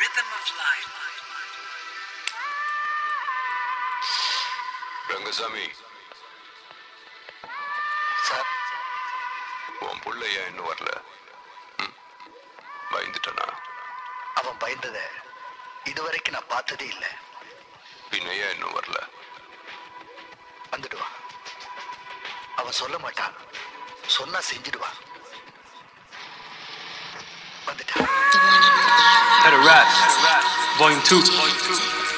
rhythm of life. Rangasamy. Sir உன் புள்ள ஏன் இன்னும் வரல? பயந்துட்டானா? அவன் பயந்தத இதுவரைக்கும் நான் பார்த்ததே இல்லை. பின்ன ஏன் இன்னும் வரல? வந்துடுவான் அவன் சொல்ல மாட்டான். சொன்னா செஞ்சிடுவான் Pederaps, Volume 2.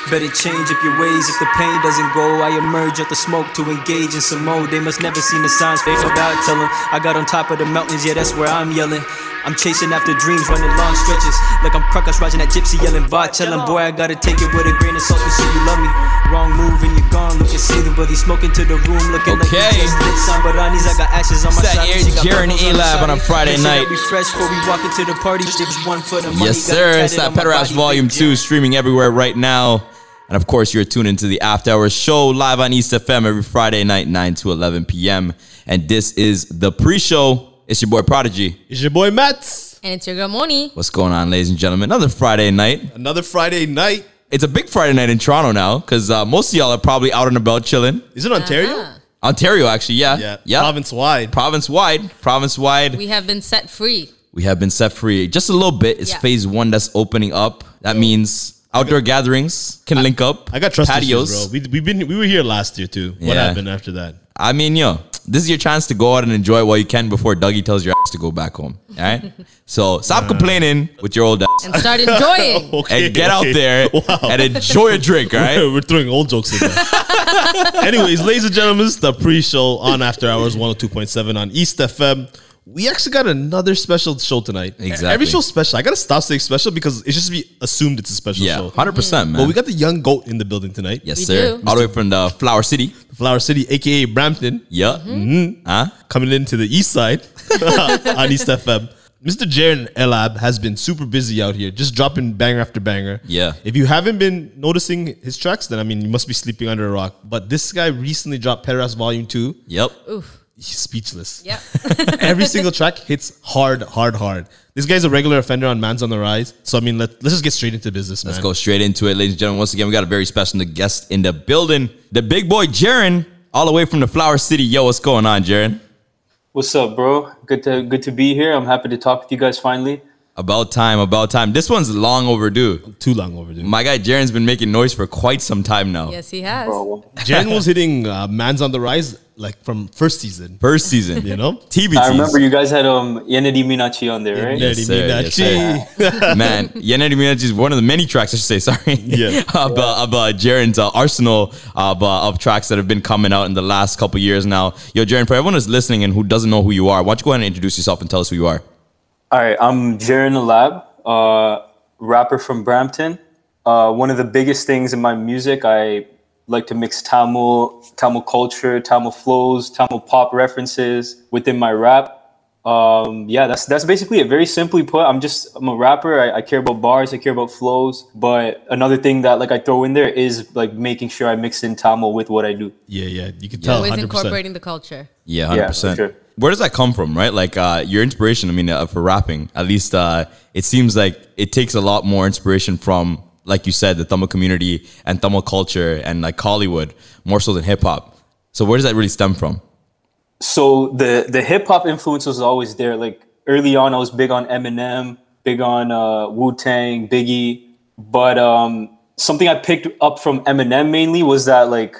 Better change up your ways if the pain doesn't go. I emerge out the smoke to engage in some mode. They must never seen the signs fade about. Tell 'em I got on top of the mountains, yeah, that's where I'm yelling. I'm chasing after dreams, running long stretches. Like I'm Prakash Raj that gypsy yelling, Bot. Tell 'em, boy, I gotta take it with a grain of salt. You say you love me. Wrong move and you're gone. Looking see but he's smoking to the room. Looking Okay. like he just lit some Baranis. I got ashes on my It's that side. Air She got Jaren purples on the A-Lab on a. Friday night. that We fresh before we walk into the party. There one for the money. Yes, sir. It's that Pederaps. Volume 2 Jaren. streaming everywhere right now. And of course, you're tuned into the After Hours show live on East FM every Friday night, 9 to 11 p.m. And this is the pre show. It's your boy Prodigy. It's your boy Mats. And it's your girl Moni. What's going on, ladies and gentlemen? Another Friday night. Another Friday night. It's a big Friday night in Toronto now because uh, most of y'all are probably out and about chilling. Is it Ontario? Uh-huh. Ontario, actually, yeah. Yeah. yeah. Province wide. Province wide. Province wide. We have been set free. We have been set free just a little bit. It's Yeah. phase one that's opening up. That means outdoor gatherings can link up. I got trust patios. issues, bro. We we been we were here last year too. What happened after that? I mean, yo, this is your chance to go out and enjoy it while you can before Dougie tells your ass to go back home. All right. so stop complaining with your old ass And start enjoying. Okay, and get out there Wow. and enjoy a drink. All right. We're throwing old jokes in there. Anyways, ladies and gentlemen, it's the pre-show on After Hours 102.7 on East FM. We actually got another special show tonight. Exactly. Every show's special. I gotta stop saying special because it's just be assumed it's a special Yeah, show. hundred percent, man. But we got the young goat in the building tonight. yes, We sir. do. All the way from the Flower City. Flower City, aka Brampton, Yeah. Mm-hmm. Huh? coming into the east side on East FM. Mr. Jaren Elab has been super busy out here, just dropping banger after banger. Yeah. If you haven't been noticing his tracks, then I mean, you must be sleeping under a rock. But this guy recently dropped Pederaps Volume 2. Yep. He's speechless. Yeah. Every single track hits hard, hard, hard. This guy's a regular offender on Man's on the Rise. So, I mean, let, let's just get straight into business, man. Let's go straight into it, ladies and gentlemen. Once again, we got a very special guest in the building. The big boy Jaren, all the way from the Flower City. Yo, what's going on, Jaren? What's up, bro? Good to good to be here. I'm happy to talk with you guys finally. About time, about time. This one's long overdue. Too long overdue. My guy Jaren's been making noise for quite some time now. yes, he has. Jaren was hitting uh, Man's on the Rise like from first season, First season, you know? TBT. I remember you guys had um Yenedi Minachi on there, right? Neri sir, yes, Minachi. Man, Yenedi Minachi is one of the many tracks, I should say, sorry. Yeah. about, about Jaren's uh, arsenal of, uh, of tracks that have been coming out in the last couple years now. Yo, Jaren, for everyone who's listening and who doesn't know who you are, why don't you go ahead and introduce yourself and tell us who you are? All right, I'm Jaren Alab, uh, rapper from Brampton. Uh, one of the biggest things in my music, I like to mix Tamil, Tamil culture, Tamil flows, Tamil pop references within my rap. Um, yeah, that's that's basically it. Very simply put, I'm just I'm a rapper. I, I care about bars, I care about flows. But another thing that like I throw in there is like making sure I mix in Tamil with what I do. yeah, yeah. You can tell Always 100%. incorporating the culture. Yeah, hundred Yeah, percent. for sure. Where does that come from, right? Like uh, your inspiration. I mean, uh, for rapping, at least uh, it seems like it takes a lot more inspiration from, like you said, the Tamil community and Tamil culture and like Hollywood more so than hip hop. So where does that really stem from? so the the hip hop influence was always there. Like early on, I was big on Eminem, big on uh, Wu Tang, Biggie. But um, something I picked up from Eminem mainly was that like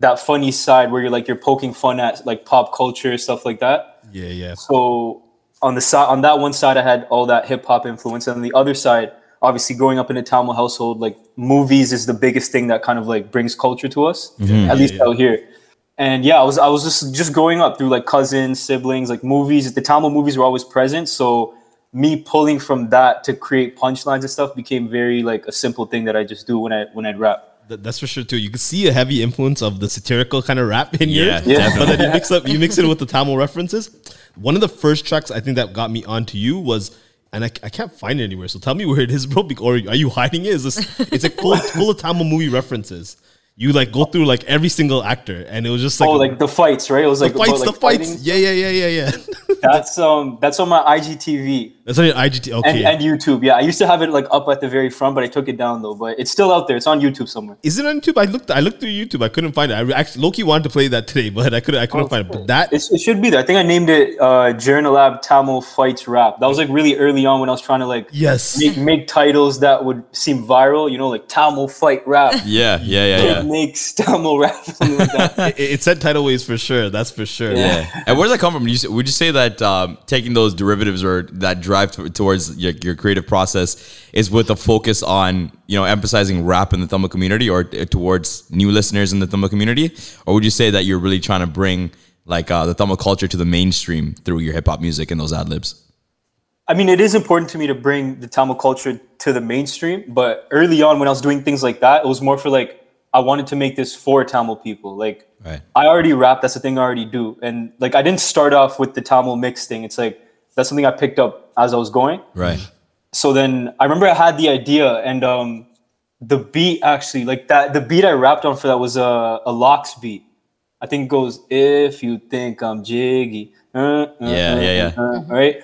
that funny side where you're like you're poking fun at like pop culture stuff like that. Yeah, yeah. So on the side on that one side, I had all that hip hop influence, and on the other side, obviously growing up in a Tamil household, like movies is the biggest thing that kind of like brings culture to us, mm-hmm. at least out here. And yeah, I was I was just just growing up through like cousins, siblings, like movies. The Tamil movies were always present, so me pulling from that to create punchlines and stuff became very like a simple thing that I just do when I when I'd rap. Th- That's for sure too. You can see a heavy influence of the satirical kind of rap in Yeah, here. Yeah. But then you mix up you mix it with the Tamil references. One of the first tracks I think that got me onto you was and I, I can't find it anywhere. So tell me where it is, bro. Or are you hiding it? Is this it's like full full of Tamil movie references. You like go through like every single actor, and it was just like oh, like the fights, right? It was the like about, fights, like, the fights. fighting. Yeah, yeah, yeah, yeah, yeah. That's um, that's on my IGTV That's on your IGT. and, Okay, and YouTube. Yeah, I used to have it like up at the very front, but I took it down though. But it's still out there. It's on YouTube somewhere. is it on YouTube? I looked. I looked through YouTube. I couldn't find it. I actually Loki wanted to play that today, but I couldn't. I couldn't find it. But that It's, it should be there. I think I named it uh, Journalab Tamil Fights Rap. That was like really early on when I was trying to like yes, make, make titles that would seem viral. You know, like Tamil Fight Rap. Yeah, yeah, yeah, yeah. makes Tamil rap. Like it, it said title ways for sure. That's for sure. Yeah. And where does that come from? You, would you say that um, taking those derivatives or that drive t- towards your, your creative process is with a focus on, you know, emphasizing rap in the Tamil community or t- towards new listeners in the Tamil community? Or would you say that you're really trying to bring like uh, the Tamil culture to the mainstream through your hip hop music and those ad libs? I mean, it is important to me to bring the Tamil culture to the mainstream, but early on when I was doing things like that, it was more for like I wanted to make this for Tamil people. Like Right. I already rap, that's the thing I already do. And like I didn't start off with the Tamil mix thing. It's like that's something I picked up as I was going. Right. So then I remember I had the idea and um the beat actually like that the beat I rapped on for that was a, a Lox beat. I think it goes if you think I'm jiggy. uh, uh, Yeah, uh, yeah, yeah. uh, right?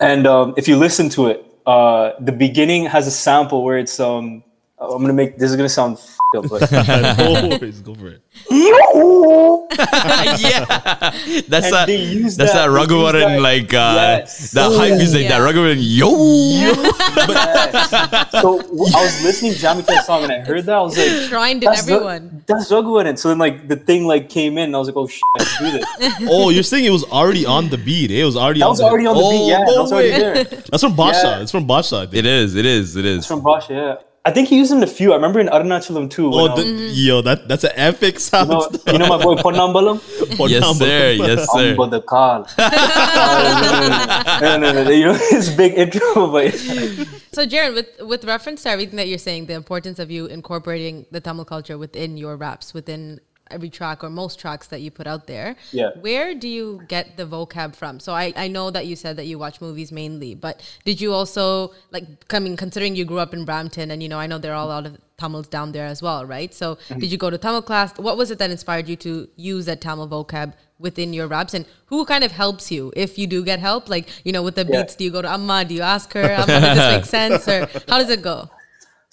And um, if you listen to it, uh, the beginning has a sample where it's um I'm gonna make this is gonna sound up, but no worries, go for it. yeah. That's And that. That's that, that- they use Raghuvaran that- like uh, Yes. that hype music. That Yeah. Raghuvaran yo. so I was listening to Jamie K's song and I heard that I was like Shrined in that's everyone. that's Raghuvaran. So then like the thing like came in and I was like oh shit I can do this. Oh, you're saying it was already on the beat. It was already That on was the already on the oh, beat. Yeah, no that was already there. That's from Basha. Yeah. It's from Basha. I think. It is. It is. It is. From Basha, yeah. I think he used him in a few. I remember in Arunachalam too. when, Oh, um, the, yo, that that's an epic sound. you, know, you know my boy Ponnambalam? Yes, sir. Yes, sir. Amba the Kal. no, no, no, no, You know his big intro, but So, Jaron, with with reference to everything that you're saying, the importance of you incorporating the Tamil culture within your raps, within every track or most tracks that you put out there, Yeah. where do you get the vocab from? So, I, I know that you said that you watch movies mainly, but did you also like coming considering you grew up in Brampton, and you know I know there are a lot of Tamils down there as well, right? So, Mm-hmm. did you go to Tamil class? What was it that inspired you to use that Tamil vocab within your raps, and who kind of helps you if you do get help? Like you know, with the Yeah. beats, do you go to Amma? Do you ask her? Amma, does this make sense, or how does it go?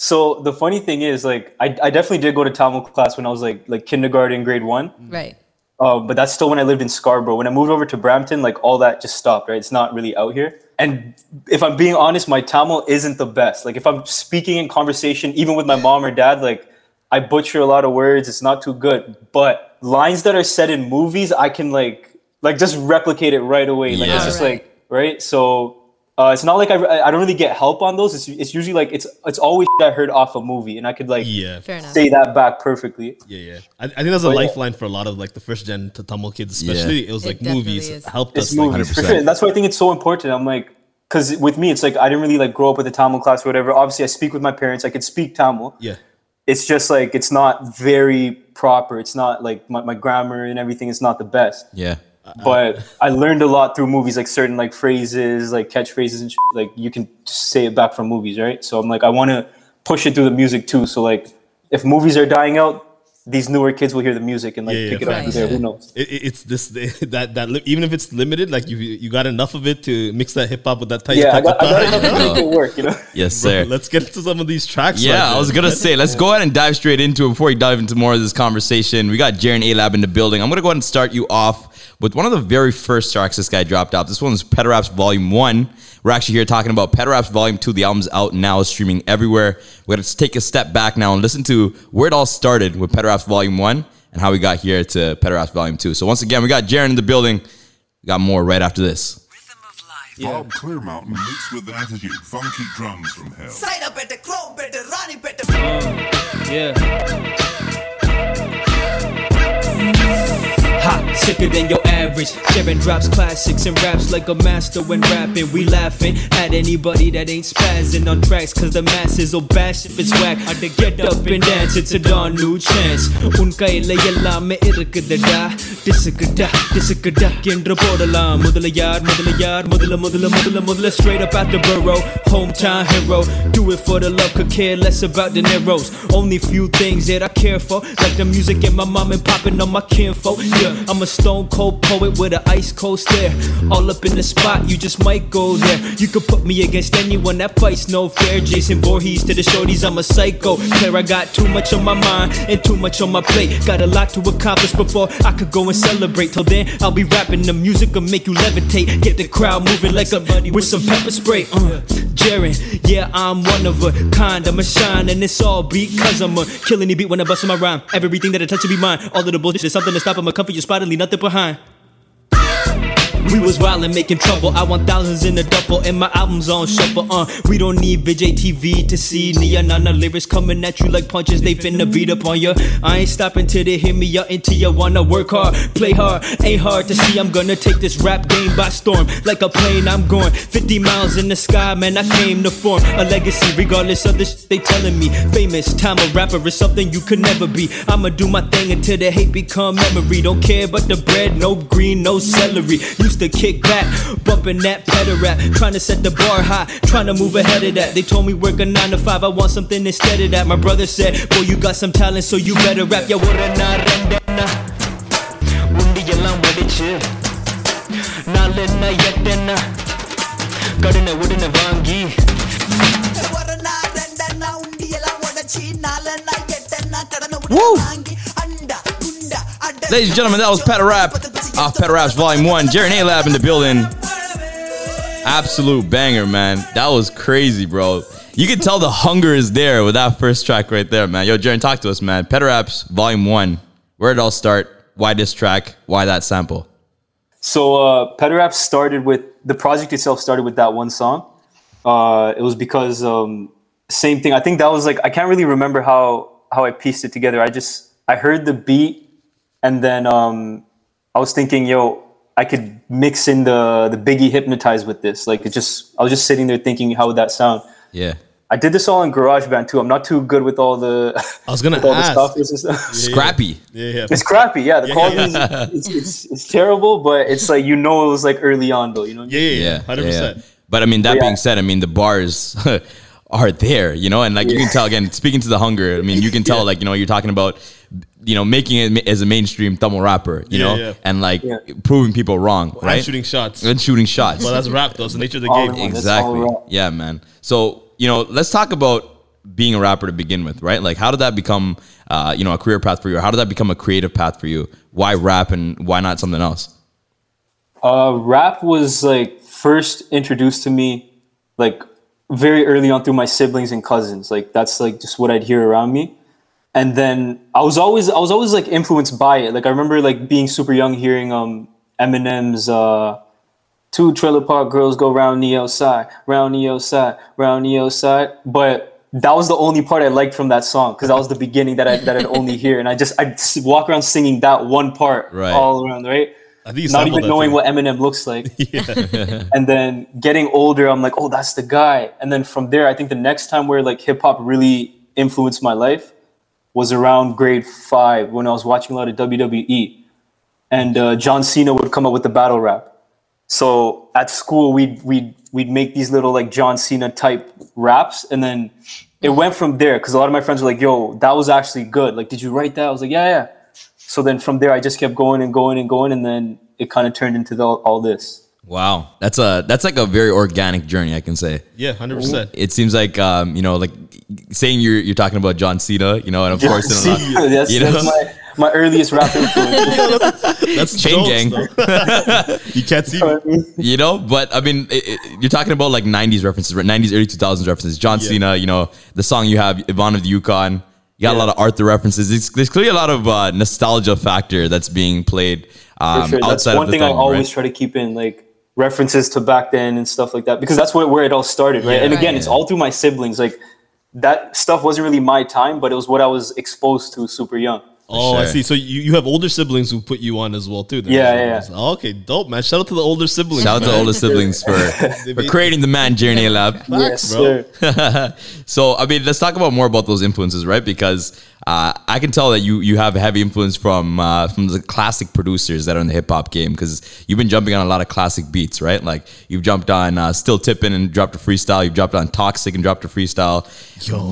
So the funny thing is, like, I, I definitely did go to Tamil class when I was like like kindergarten, grade one. Right. Um, but that's still when I lived in Scarborough. When I moved over to Brampton, like all that just stopped, right? It's not really out here. And if I'm being honest, my Tamil isn't the best. Like if I'm speaking in conversation, even with my mom or dad, like I butcher a lot of words. It's not too good. But lines that are said in movies, I can like like just replicate it right away. Like it's just Alright. like right. So uh, it's not like I, I don't really get help on those. It's, it's usually like it's it's always I heard off a movie, and I could like Yeah, Fair enough. say that back perfectly. yeah, yeah. I, I think that's a yeah. lifeline for a lot of like the first gen to Tamil kids, especially. It was like definitely movies is. helped It's us. Like, movies for 100%. sure. That's why I think it's so important. I'm like, because with me, it's like I didn't really like grow up with a Tamil class or whatever. Obviously, I speak with my parents. I could speak Tamil. yeah, It's just like it's not very proper. It's not like my, my grammar and everything is not the best. Yeah. Uh, but I learned a lot through movies, like certain like phrases, like catchphrases and shit. like you can just say it back from movies, right? So I'm like, I want to push it through the music too. So like, if movies are dying out, these newer kids will hear the music and like Yeah, yeah, pick it up facts. from there. Who knows? it, it- it's this that that li- even if it's limited, like you you got enough of it to mix that hip hop with that tight. Yeah, I tight- got, I got enough to make it work, you know. Yes, sir. Let's get into some of these tracks. Yeah, like I was uh, gonna say, let's go ahead and dive straight into it. Before we dive into more of this conversation, we got Jaren A Lab in the building. I'm gonna go ahead and start you off with one of the very first tracks this guy dropped out. This one's Pederaps Volume One. We're actually here talking about Pederaps Volume Two. The album's out now, streaming everywhere. We're gonna take a step back now and listen to where it all started with Pederaps Volume One and how we got here to Pederaps Volume Two. So once again, we got Jaren in the building. We got more right after this. Bob Clearmountain mixed with attitude, funky drums from hell. Side up at the chrome, better Ronnie, better. Yeah. Ha, sicker than your average. Sharon drops classics and raps like a master when rapping. We laughing at anybody that ain't spazzing on tracks, cause the masses will bash if it's whack. I to get up and dance, it's a darn new chance. உன் கையில எல்லாமே இருக்குதுடா டிசுக்குடா டிசுக்குடா என்று போடலாம் முதல்ல யார் முதல்ல யார் முதல்ல முதல்ல முதல்ல முதல்ல straight up at the burrow hometown hero. Do it for the love, could care less about the narrows. Only few things that I care for, like the music and my mom and popping on my kinfolk. Yeah, I'm a stone cold poet with an ice cold stare. All up in the spot, you just might go there. You could put me against anyone that fights no fair. Jason Voorhees to the shorties, I'm a psycho. Clear, I got too much on my mind and too much on my plate. Got a lot to accomplish before I could go and celebrate. Till then, I'll be rapping the music will make you levitate. Get the crowd moving like somebody with some pepper spray. Uh, Jaren, yeah, I'm one of a kind. I'm a shine, and it's all because I'm a killing the beat when I bust my rhyme. Everything that I touch will be mine. All of the bullshit is something to stop. I'ma come for your spot and leave nothing behind. We was wildin' making trouble. I want thousands in the duffel, and my album's on shuffle. Uh, we don't need Vijay TV to see Nia Nana lyrics coming at you like punches. They finna beat up on you. I ain't stopping till they hit me up until you wanna work hard, play hard. Ain't hard to see. I'm gonna take this rap game by storm. Like a plane, I'm going 50 miles in the sky, man. I came to form a legacy, regardless of the shit they telling me. Famous time a rapper is something you could never be. I'ma do my thing until the hate become memory. Don't care about the bread, no green, no celery Used to kick back, bumping that pedal rap, trying to set the bar high, trying to move ahead of that. They told me work a nine to five, I want something instead of that. My brother said, Boy, you got some talent, so you better rap. Yeah, what a na உண்டி எல்லாம் ஒடிச்சு நாலு என்ன எட்டென்ன கடனை உடனே வாங்கி ஒரு நாள் ரெண்டெண்ணா உண்டியெல்லாம் உடைச்சி நாலெண்ணா எட்டெண்ணா கடனை உடனே Woo! வாங்கி அண்டா குண்டா அட Ladies and gentlemen, that was Pet Rap off Pet Raps Volume 1. Jaron A Lab in the building. Absolute banger, man. That was crazy, bro. You can tell the hunger is there with that first track right there, man. Yo, Jaron, talk to us, man. Pet Raps Volume 1. Where did it all start? Why this track? Why that sample? So uh, Rap started with the project itself started with that one song. Uh, it was because um, same thing. I think that was like I can't really remember how how I pieced it together. I just I heard the beat and then um, I was thinking, yo, I could mix in the the Biggie hypnotize with this. Like it just I was just sitting there thinking, how would that sound? Yeah. I did this all in GarageBand too. I'm not too good with all the I was gonna with all the ask. softwares and stuff. Scrappy. Yeah, yeah. It's crappy, yeah. The Yeah, quality yeah. is it's, it's, it's terrible, but it's like you know it was like early on though. You know. what I mean? Yeah, yeah, Yeah. hundred percent. But I mean, that Yeah. being said, I mean, the bars are there, you know, and like you can tell again, speaking to the hunger, I mean, you can tell, like, you know, you're talking about, you know, making it as a mainstream Tamil rapper, you Yeah, know, yeah. and like Yeah. proving people wrong, right? And shooting shots. and shooting shots. Well, that's rap though. It's the nature of the game. in exactly. Yeah, man. So, you know, let's talk about being a rapper to begin with, right? Like, how did that become, uh, you know, a career path for you? Or how did that become a creative path for you? Why rap and why not something else? Uh, rap was like first introduced to me like very early on through my siblings and cousins. Like that's like just what I'd hear around me. And then I was always I was always like influenced by it. Like I remember like being super young hearing um Eminem's uh two trailer park girls go round the outside, round the outside, round the outside. But that was the only part I liked from that song because that was the beginning that I that I'd only hear, and I just I'd walk around singing that one part Right. all around, right? I think you Not even knowing too. what Eminem looks like. and then getting older, I'm like, oh, that's the guy. And then from there, I think the next time where like hip hop really influenced my life was around grade five when I was watching a lot of WWE, and uh, John Cena would come up with the battle rap. So at school, we'd we'd we'd make these little like John Cena type raps, and then it went from there because a lot of my friends were like, "Yo, that was actually good. Like, did you write that?" I was like, "Yeah, yeah." So then from there, I just kept going and going and going, and then it kind of turned into the, all this. Wow. That's a, that's like a very organic journey, I can say. Yeah, hundred percent. it seems like um, you know, like saying you're you're talking about John Cena, you know, and of course, in a lot, that's, you that's know? my, my earliest rap influence. That's Chain jokes, gang. you can't see. me. you know. But I mean, it, it- you're talking about like '90s references, right? '90s, early 2000s references. John Yeah. Cena, you know, the song you have, Yvonne of the Yukon. You got a lot of Arthur references. There's, there's clearly a lot of uh, nostalgia factor that's being played um, For sure. That's outside one of the thing thing, I always right? try to keep in, like references to back then and stuff like that, because that's where, where it all started, right? Yeah. and again, Right. it's all through my siblings. Like that stuff wasn't really my time, but it was what I was exposed to super young. Oh, I see. So you, you have older siblings who put you on as well too. then? Yeah, yeah, yeah. Oh, okay, dope, man. Shout out to the older siblings. Shout out to man. older siblings for, for creating the man Journey Lab. Yes, bro. sir. So I mean, let's talk about more about those influences, right? Because uh, I can tell that you you have heavy influence from uh, from the classic producers that are in the hip hop game because you've been jumping on a lot of classic beats, right? Like you've jumped on uh, Still Tippin' and dropped a freestyle. You've dropped on Toxic and dropped a freestyle.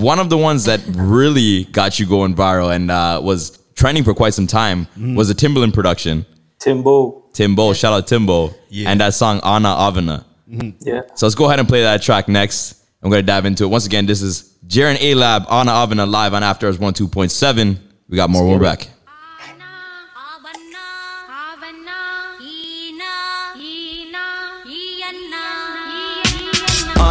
One of the ones that really got you going viral and uh, was trending for quite some time mm-hmm. was a Timbaland production. Timbo. Timbo, shout out Timbo, Yeah. and that song Anna Avana. Mm-hmm. Yeah. So let's go ahead and play that track next. I'm going to dive into it. Once again, this is Jaren A Lab, Anna Avana live on After Hours 102.7. We got more. We're back.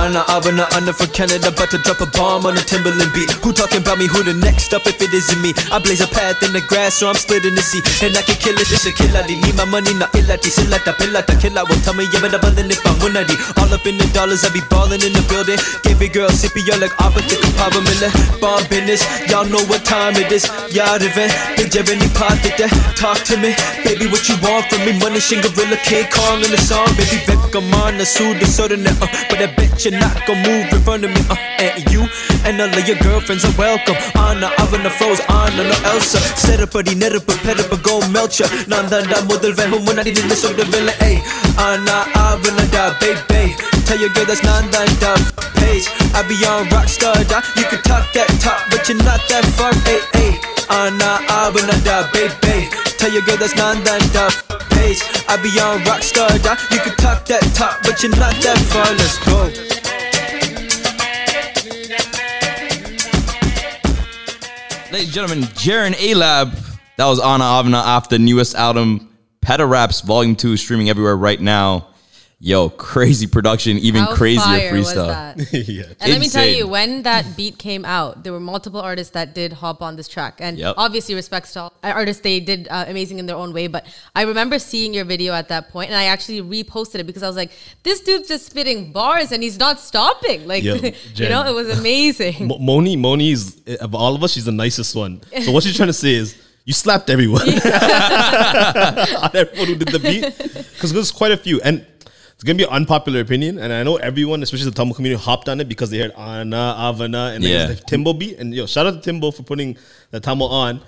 Anna, Avana, Anna for Canada, about to drop a bomb on a Timbaland beat. Who talking about me? Who the next up if it isn't me? I blaze a path in the grass, so I'm splitting the sea. And I can kill it, it's a killer. Need my money, not illati. Sillata, pillata, killer. Won't tell me, yeah, but I'm balling if I'm winning. All up in the dollars, I be balling in the building. Give it girl, sippy, y'all like take a power miller. Bomb business, y'all know what time it is. Y'all event, big Jeremy pot there. Talk to me, baby, what you want from me? Money, Gorilla, King Kong in the song, baby, Veckamana, Suda, Soda, uh, but I bet you're not gonna move in front of me. Uh, and you and all of your girlfriends are welcome. Anna, Avana, froze. Anna, no Elsa. Serapadi, Nerapa, Pedapa, go Melcher. Nandanda, Mudal, Vehum, when I did this, so the villa, ay. Anna, Avana, da, baby. Tell your girl that's Nandanda, page. I be on rockstar, da. You can talk that talk, but you're not that far, ay, ay. Anna, Avana, da, baby. Tell your girl that's Nandanda, page. I be on rockstar, da. You can talk that talk, but you're not that far, let's go. Ladies and gentlemen, Jaren A Lab. That was Anna Avana off the newest album, Peta Raps Volume 2, streaming everywhere right now. Yo, crazy production, even How crazier fire was freestyle. that? yeah. And let me tell you, when that beat came out, there were multiple artists that did hop on this track, and Yep. obviously respects to all artists. They did uh, amazing in their own way. But I remember seeing your video at that point, and I actually reposted it because I was like, "This dude's just spitting bars, and he's not stopping." Like, Yo, you know, it was amazing. Mo- Moni, Moni is of all of us, she's the nicest one. So what she's trying to say is, you slapped everyone. On everyone who did the beat, because there's quite a few, and it's gonna be an unpopular opinion. And I know everyone, especially the Tamil community, hopped on it because they heard Anna, Avana, and Yeah. it's the Timbo beat. And yo, shout out to Timbo for putting the Tamil on.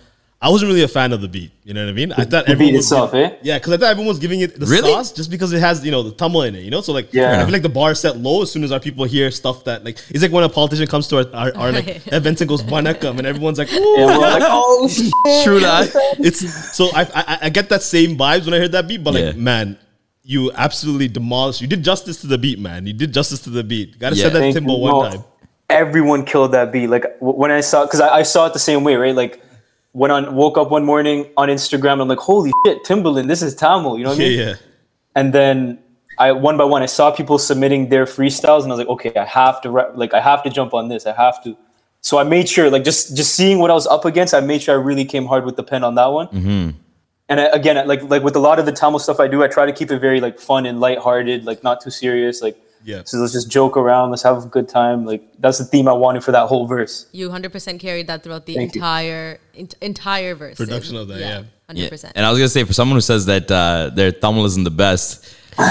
I wasn't really a fan of the beat. You know what I mean? I thought The everyone beat was itself, giving- eh? Yeah, because I thought everyone was giving it the Really? sauce just because it has you know the Tamil in it. You know, so like Yeah. I feel like the bar is set low as soon as our people hear stuff that like it's like when a politician comes to our, our, our like event and goes Vanakam and everyone's like, Ooh. Yeah, we're like, oh, shit. True that. it's so I, I I get that same vibes when I heard that beat, but like Yeah. man, you absolutely demolished. You did justice to the beat, man. You did justice to the beat. Gotta Yeah. say that Thank Timbo one No, time. Everyone killed that beat. Like when I saw, because I, I saw it the same way, right? Like when I woke up one morning on Instagram, I'm like, holy shit, Timbaland, this is Tamil. You know what I mean? yeah. And then I one by one, I saw people submitting their freestyles, and I was like, okay, I have to rap, like I have to jump on this. I have to. So I made sure, like just just seeing what I was up against, I made sure I really came hard with the pen on that one. Mm-hmm. And I, again, like like with a lot of the Tamil stuff I do, I try to keep it very like fun and lighthearted, like not too serious. Like Yeah. so let's just joke around, let's have a good time. Like that's the theme I wanted for that whole verse. You 100% carried that throughout the Thank entire ent- entire verse. Production of that, yeah. 100%. Yeah. And I was gonna say for someone who says that uh, their Tamil isn't the best, my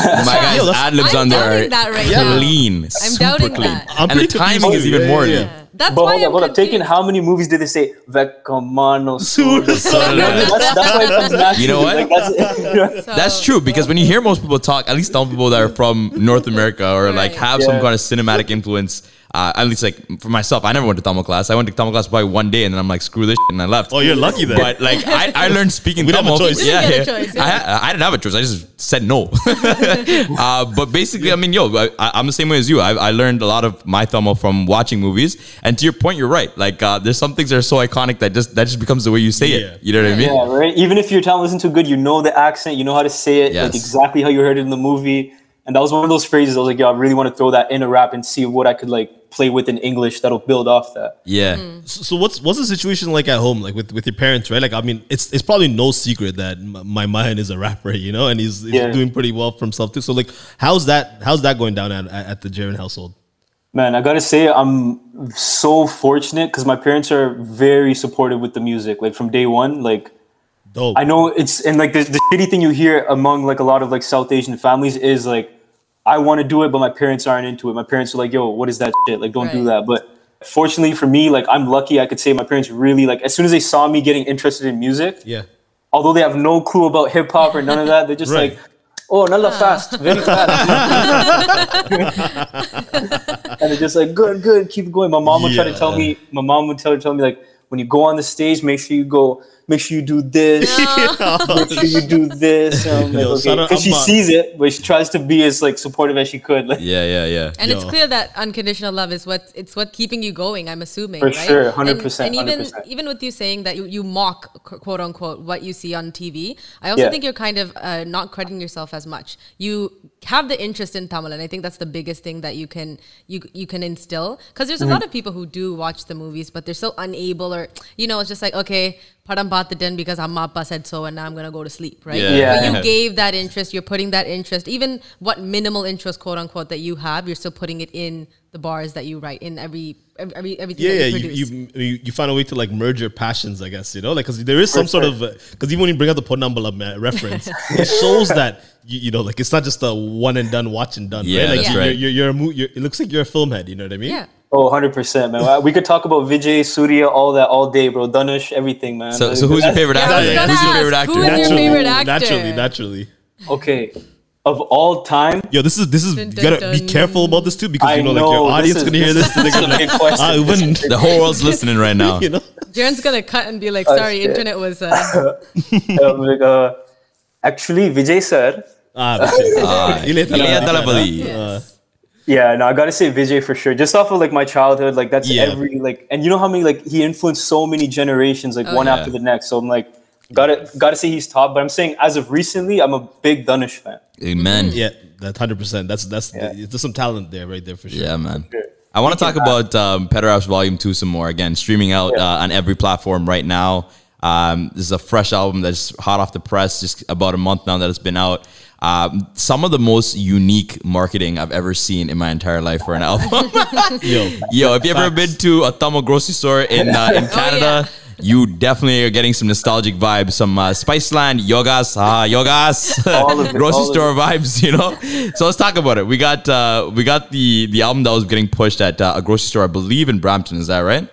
guy's Yo, ad libs on there doubting are that right now. clean. I'm super doubting clean. that. I'm and the timing confused is even Yeah, more. yeah, yeah. That's but why hold up, I'm hold up. Taking confused. how many movies did they say Vecamano Suda Suda? You know what that's, that's why it comes naturally. You know what? Like, that's, you know? So- That's true because when you hear most people talk, at least some people that are from North America or like Right. have some kind of cinematic influence. Uh, at least like for myself, I never went to Tamil class. I went to Tamil class probably one day and then I'm like, screw this shit, and I left. Oh, you're lucky then. But like I, I learned speaking We didn't have Tamil. choice. You Yeah, didn't yeah. get a choice, I, yeah. ha- I didn't have a choice. I just said no. uh, but basically, I mean, yo, I, I'm the same way as you. I, I learned a lot of my Tamil from watching movies. And to your point, you're right. Like uh, there's some things that are so iconic that just that just becomes the way you say Yeah. it. You know what I mean? Yeah, right. Even if your talent isn't too good, you know the accent, you know how to say it, Yes. like exactly how you heard it in the movie. And that was one of those phrases. I was like, yo, I really want to throw that in a rap and see what I could like play with in English that'll build off that. Yeah. Mm-hmm. So, so what's what's the situation like at home, like with, with your parents, right? Like, I mean, it's it's probably no secret that my man is a rapper, you know, and he's, he's Yeah. doing pretty well for himself too. So, like, how's that how's that going down at, at the Jaren household? Man, I gotta say, I'm so fortunate because my parents are very supportive with the music. Like from day one, like Dope. I know it's and like the, the shitty thing you hear among like a lot of like South Asian families is like, I want to do it, but my parents aren't into it. My parents are like, "Yo, what is that shit? Like, don't do that." But fortunately for me, like I'm lucky. I could say my parents really like as soon as they saw me getting interested in music, Yeah. although they have no clue about hip hop or none of that, they're just Right. like, "Oh, nalla fast, very fast," and they're just like, "Good, good, keep going." My mom would try to tell me. My mom would tell her, tell me like, when you go on the stage, make sure you go. Make sure you do this. make sure you do this. And I'm like, okay. shout she Amma. sees it, but she tries to be as like supportive as she could. Like, Yeah, yeah, yeah. And it's clear that unconditional love is what it's what keeping you going. I'm assuming, For right? sure, And- 100%, And, even 100%. even with you saying that you, you mock quote unquote what you see on TV, I also Yeah. think you're kind of uh, not crediting yourself as much. You have the interest in Tamil, and I think that's the biggest thing that you can you you can instill. Because there's a Mm-hmm. lot of people who do watch the movies, but they're so unable, or you know, it's just like okay, padam paathutten because amma appa said so, and now I'm gonna go to sleep, right? Yeah. Yeah. But you gave that interest. You're putting that interest, even what minimal interest, quote unquote, that you have, you're still putting it in the bars that you write in every every, every everything Yeah, yeah. you You, you you you find a way to like merge your passions, I guess. You know, like because there is some sort of because even when you bring out the Ponambala uh, reference, it shows that you, you know, like it's not just a one and done, watch and done. Yeah, right? Like that's you're, right. You're, you're, a mo- you're, it looks like you're a film head. You know what I mean? yeah. Oh, 100 percent, man. We could talk about Vijay, Surya, all that all day, bro. Dhanush, everything, man. So, so who's your favorite actor? was gonna Who's your favorite actor? who is your Naturally, favorite actor? naturally, naturally. Okay, of all time, Yo, this is this is Dun, you gotta dun, be careful about this too because I you know, like know, your audience is- gonna hear this this. they're this gonna a big like, question. ah, Uban, The whole world's listening right now. you know. Jaren's gonna cut and be like, Oh, "Sorry, shit. internet was." Uh, um, like, uh, actually, Vijay sir. Ah, shit. Ah, Yeah, no, I gotta say Vijay for sure. Just off of like my childhood, like that's Yeah. every like, and you know how many like he influenced so many generations, like Oh, one yeah. after the next. So I'm like, gotta gotta say he's top. But I'm saying as of recently, I'm a big Dhanush fan. Amen. Yeah, that's hundred percent. That's that's Yeah. there's some talent there, right there for sure. Yeah, man. I want to talk about um, Pederaps Volume 2 some more. Again, streaming out Yeah. uh, on every platform right now. Um, this is a fresh album that's hot off the press, just about a month now that it's been out. Um, some of the most unique marketing I've ever seen in my entire life for an album. Yo, Yo, if you ever been to a Tamil grocery store in uh, in Canada, you definitely are getting some nostalgic vibes, some uh, Spiceland, Yogas, ah, Yogas, it, grocery store vibes, you know. So let's talk about it. We got uh, we got the the album that was getting pushed at uh, a grocery store, I believe, in Brampton. Is that right?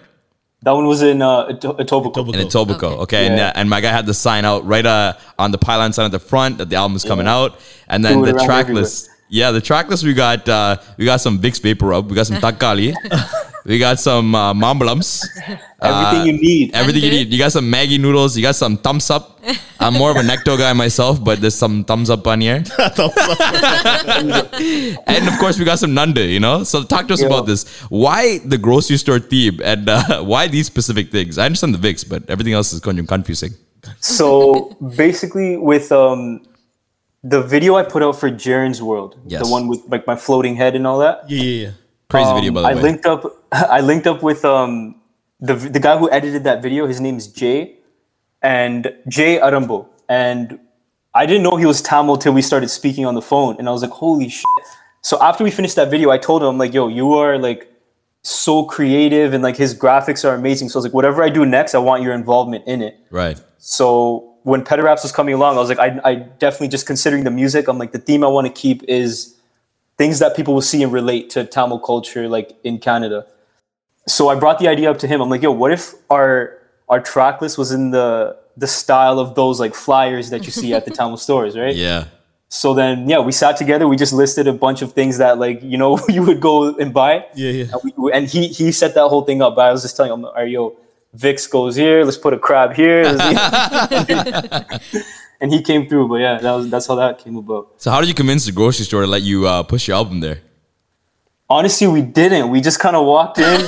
That one was in uh, Eto- Etobicoke. In Etobicoke. Okay, and Yeah. uh, and my guy had the sign out right uh, on the pylon sign at the front that the album is coming out, and then Threw the around track everywhere. list. Yeah, the track list we got uh, we got some Vicks VapoRub, we got some Takali, we got some uh, Mambalums. Everything Uh, you need. Everything you need. You got some Maggi noodles. You got some Thums Up. I'm more of a Necto guy myself, but there's some Thums Up on here. and of course, we got some Nanda, you know? So talk to us Yeah. about this. Why the grocery store theme and uh, why these specific things? I understand the Vicks, but everything else is kind of confusing. So basically, with um, the video I put out for Jaren's World, Yes. the one with like my floating head and all that. yeah, yeah, yeah. Crazy um, video, by the I way. linked up. I linked up with um, the the guy who edited that video. His name's Jay, and Jay Arambo. And I didn't know he was Tamil till we started speaking on the phone, and I was like, "Holy shit!" So after we finished that video, I told him, I'm like, "Yo, you are like so creative, and like his graphics are amazing." So I was like, "Whatever I do next, I want your involvement in it." right. So when Pederaps was coming along, I was like, I, I definitely just considering the music, I'm like, the theme I want to keep is things that people will see and relate to Tamil culture, like in Canada. So I brought the idea up to him. I'm like, yo, what if our our track list was in the the style of those like flyers that you see at the Tamil stores, right? Yeah. So then, yeah, we sat together. We just listed a bunch of things that like you know you would go and buy. Yeah, yeah. And, we, and he he set that whole thing up. But I was just telling him, all right, yo, Vicks goes here. Let's put a crab here. and he came through. But yeah, that was that's how that came about. So how did you convince the grocery store to let you uh, push your album there? Honestly, we didn't. We just kind of walked in.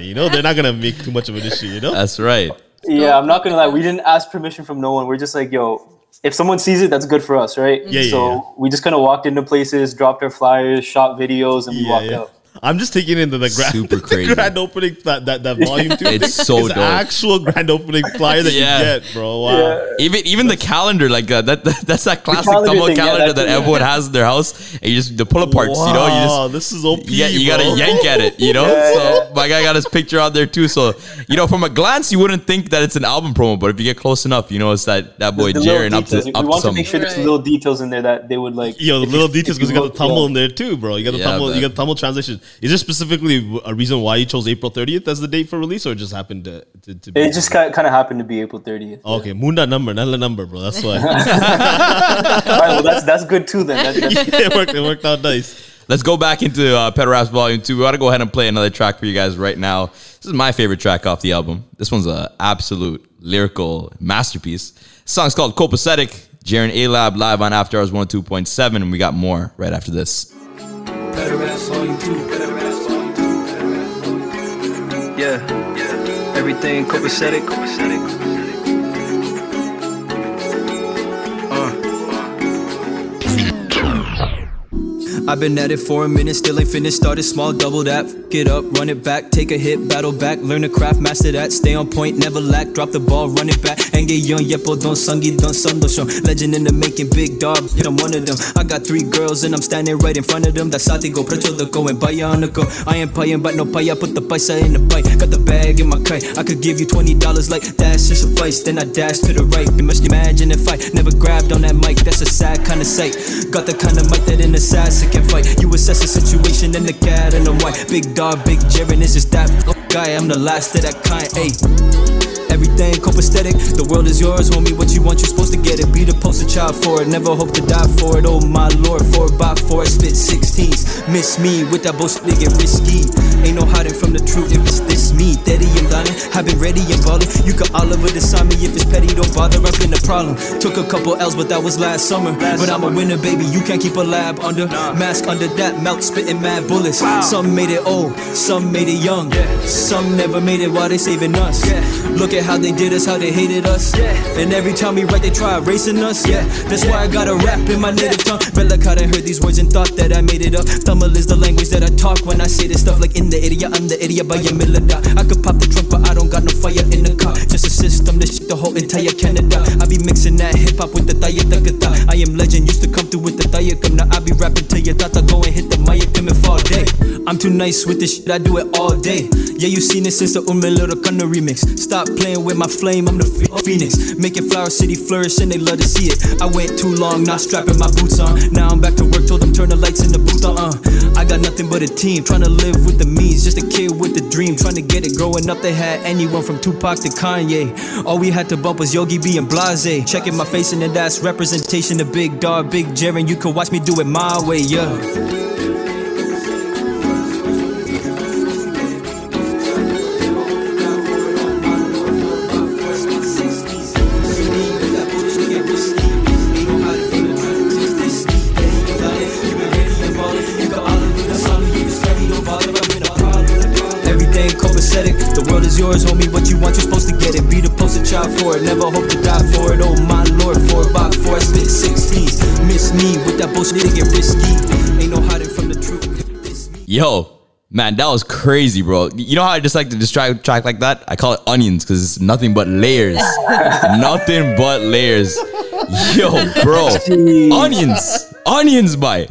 you know, they're not gonna make too much of an issue, you know. That's right. yeah, I'm not gonna lie. We didn't ask permission from no one. We're just like, yo, if someone sees it, that's good for us, right? Yeah, yeah, So yeah. we just kind of walked into places, dropped our flyers, shot videos, and we Yeah, walked yeah. out. I'm just taking into the grand, Super the crazy. grand opening that that, that volume two. It's thing so is dope. actual grand opening flyer that Yeah. you get, bro. Wow. Even even the calendar, like uh, that, that that's that classic calendar Tamil thing, yeah, calendar that that yeah. everyone has in their house. And you just the pull aparts, you know, you just this is OP. you, you gotta yank at it, you know. Yeah, so my guy got his picture out there too. So you know, from a glance, you wouldn't think that it's an album promo, but if you get close enough, you know it's that that boy The Jaren up to details. up we to want to make sure there's little details in there that they would like. Yo, the if you- little details because you got the tumble in there too, bro. You got the tumble. You got the tumble transition. Is there specifically a reason why you chose April 30th as the date for release, or it just happened to to, to be? It just kind of happened to be April 30th. okay. Munda number, not the number, bro. That's why All right, well, that's that's good too. Then That- that's- it worked. It worked out nice. Let's go back into uh, Pet Raps Volume 2. We want to go ahead and play another track for you guys right now. This is my favorite track off the album. This one's an absolute lyrical masterpiece. The song's called Copacetic. Jaren A Lab live on After Hours 102.7, and we got more right after this. Yeah, everything copacetic. I've been at it for a minute, still ain't finished. Started small, double that. Get up, run it back, take a hit, battle back. Learn the craft, master that. Stay on point, never lack. Drop the ball, run it back. And get young, don't sun, don't show. Legend in the making, big dog, yeah, I'm one of them. I got three girls and I'm standing right in front of them. That's how they go, precho the go and buy on the go. I ain't paying, but no pay, I put the paisa in the bite. Got the bag in my kite. I could give you $20 like that, should suffice. Then I dash to the right. You must imagine if I never grabbed on that mic, that's a sad kind of sight. Got the kind of mic that an assassin can fight. You assess the situation and the cat and the white. Big dog, big Jaren is just that guy. I'm the last of that kind. Ayy. Everything copacetic, the world is yours, homie. What you want, you're supposed to get it. Be the poster child for it, never hope to die for it. Oh my lord, four by four, I spit 16s. Miss me with that bullshit, get risky. Ain't no hiding from the truth if it's this me. Daddy, I'm done. I've been ready and ballin'. You can all over decide me if it's petty, don't bother. I've been the problem. Took a couple L's, but that was last summer. But I'm a winner, baby. You can't keep a lab under. Mask under that, mouth, spitting mad bullets. Some made it old, some made it young. Some never made it while they saving us. Look at how they did us, how they hated us. And every time we write, they try erasing us. Yeah, that's why I gotta rap in my native tongue. Like I done heard these words and thought that I made it up. Tamil is the language that I talk when I say this stuff. Like in the area, I'm the area by a millida. I could pop the trunk, but I don't got no fire in the car. Just a system, this shit the whole entire Canada. I be mixing that hip hop with the takata. I am legend, used to come through with the come. Now I be rapping till your tata go and hit the come and fall day. I'm too nice with this shit, I do it all day. Yeah, you seen it since the Umme Little Kana remix. Stop playing with my flame, I'm the phoenix. Making Flower City flourish and they love to see it. I went too long, not strapping my boots on. Now I'm back to work, told them turn the lights in the booth on. Uh. I got nothing but a team, trying to live with the means. Just a kid with a dream, trying to get it. Growing up, they had anyone from Tupac to Kanye. All we had to bump was Yogi B and Blaaze. Checking my face and that's representation of Big Dog, Big Jaren. You can watch me do it my way, yeah. Everything man, that was crazy, bro. You know how I just like to distract track like that? I call it onions because it's nothing but layers. nothing but layers. Yo, bro. onions. Onions, by.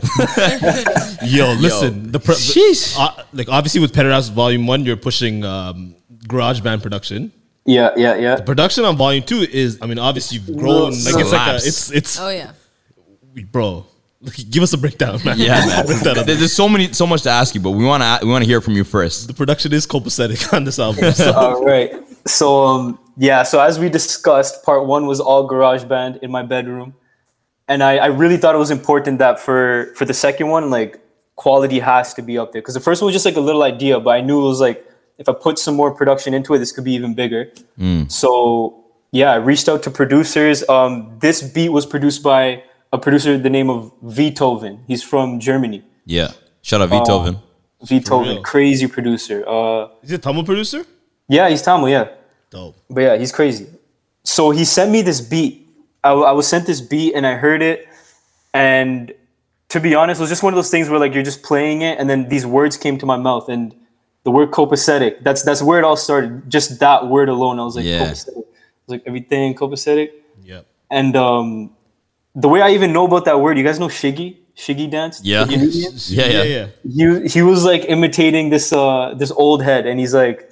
Yo, listen. The, pro- Sheesh. uh, like obviously with Pederaps Volume One, you're pushing um, Garage Band production. yeah, yeah, yeah. Production on Volume Two is, I mean, obviously you've grown. Like it's like a, it's it's Oh yeah. bro. Give us a breakdown, man. Yeah, man. Break. There- There's so many, so much to ask you, but we want to, we want to hear from you first. the production is copacetic on this album. So. All right. So um yeah, so as we discussed, part one was all garage band in my bedroom. And I, I really thought it was important that for for the second one, like quality has to be up there. Because the first one was just like a little idea, but I knew it was like if I put some more production into it, this could be even bigger. So yeah, I reached out to producers. Um, this beat was produced by a producer the name of Beethoven. He's from Germany. Yeah. Shout out Beethoven. Beethoven, real? crazy producer. Uh, Is it Tamil producer? yeah, he's Tamil. Yeah. Dope. But yeah, he's crazy. So he sent me this beat. I, I was sent this beat and I heard it, and to be honest, it was just one of those things where like you're just playing it, and then these words came to my mouth, and the word copacetic. That's that's where it all started. Just that word alone, I was like, Yeah. copacetic. I was like everything copacetic. Yep. And um, the way I even know about that word, you guys know Shiggy, Shiggy dance. Yeah. The comedian? Yeah, yeah. He he was like imitating this uh this old head, and he's like.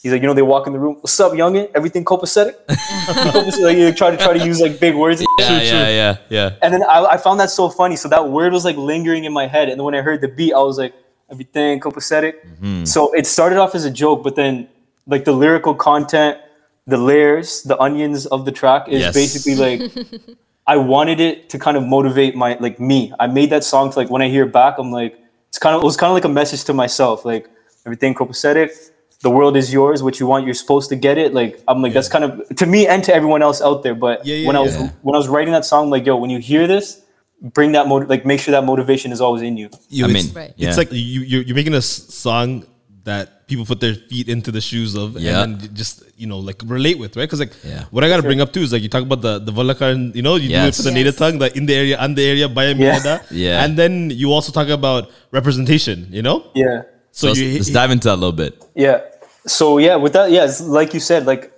He's like, you know, they walk in the room. What's up, youngin? Everything copacetic? copacetic. Like, you try to try to use like big words. and Yeah, yeah, yeah, yeah. and then I, I found that so funny. So that word was like lingering in my head. And then when I heard the beat, I was like, everything copacetic. Mm-hmm. So it started off as a joke, but then like the lyrical content, the layers, the onions of the track is Yes. basically like I wanted it to kind of motivate my like me. I made that song to like when I hear it back, I'm like, it's kind of it was kind of like a message to myself, like everything copacetic. The world is yours. What you want, you're supposed to get it. Like I'm like that's kind of to me and to everyone else out there. But Yeah, yeah, when I was when I was writing that song, I'm like yo, when you hear this, bring that motiv- like make sure that motivation is always in you. You, I it's, mean, Right. yeah. it's like you you're, you're making a s- song that people put their feet into the shoes of, Yeah. and then just you know like relate with, right? Because like Yeah. what I got to bring up too is like you talk about the the Valakan, you know, you do it Yes. for the native tongue, the in the area, and the area, by Yeah. Yeah. and then you also talk about representation, you know. Yeah. So, So let's, let's dive into that a little bit. Yeah. So yeah, with that, yeah, it's like you said, like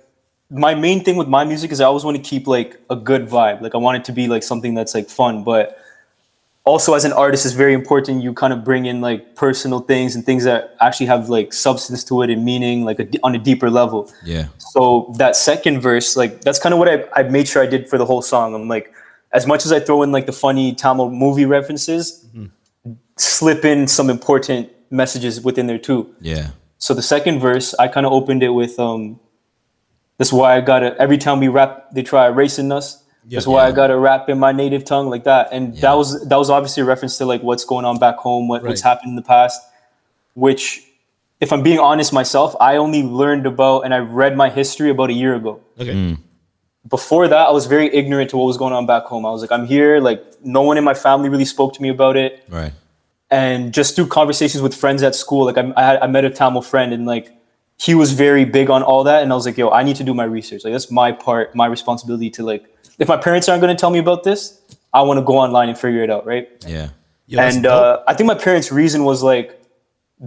my main thing with my music is I always want to keep like a good vibe. Like I want it to be like something that's like fun, but also as an artist, it's very important you kind of bring in like personal things and things that actually have like substance to it and meaning, like a, on a deeper level. Yeah. So that second verse, like that's kind of what I, I made sure I did for the whole song. I'm like, as much as I throw in like the funny Tamil movie references, slip in some important messages within there too. Yeah. So the second verse, I kind of opened it with, um, "That's why I gotta every time we rap, they try erasing us. That's why I gotta rap in my native tongue like that." And Yeah. that was that was obviously a reference to like what's going on back home, what, what's happened in the past. Which, if I'm being honest myself, I only learned about and I read my history about a year ago. Okay. Mm. Before that, I was very ignorant to what was going on back home. I was like, I'm here, like no one in my family really spoke to me about it Right. and just through conversations with friends at school, like I, I, had, I met a Tamil friend and like he was very big on all that, and I was like, yo, I need to do my research. Like that's my part, my responsibility to like, if my parents aren't going to tell me about this, I want to go online and figure it out, right? Yeah. Yo, and uh, I think my parents' reason was like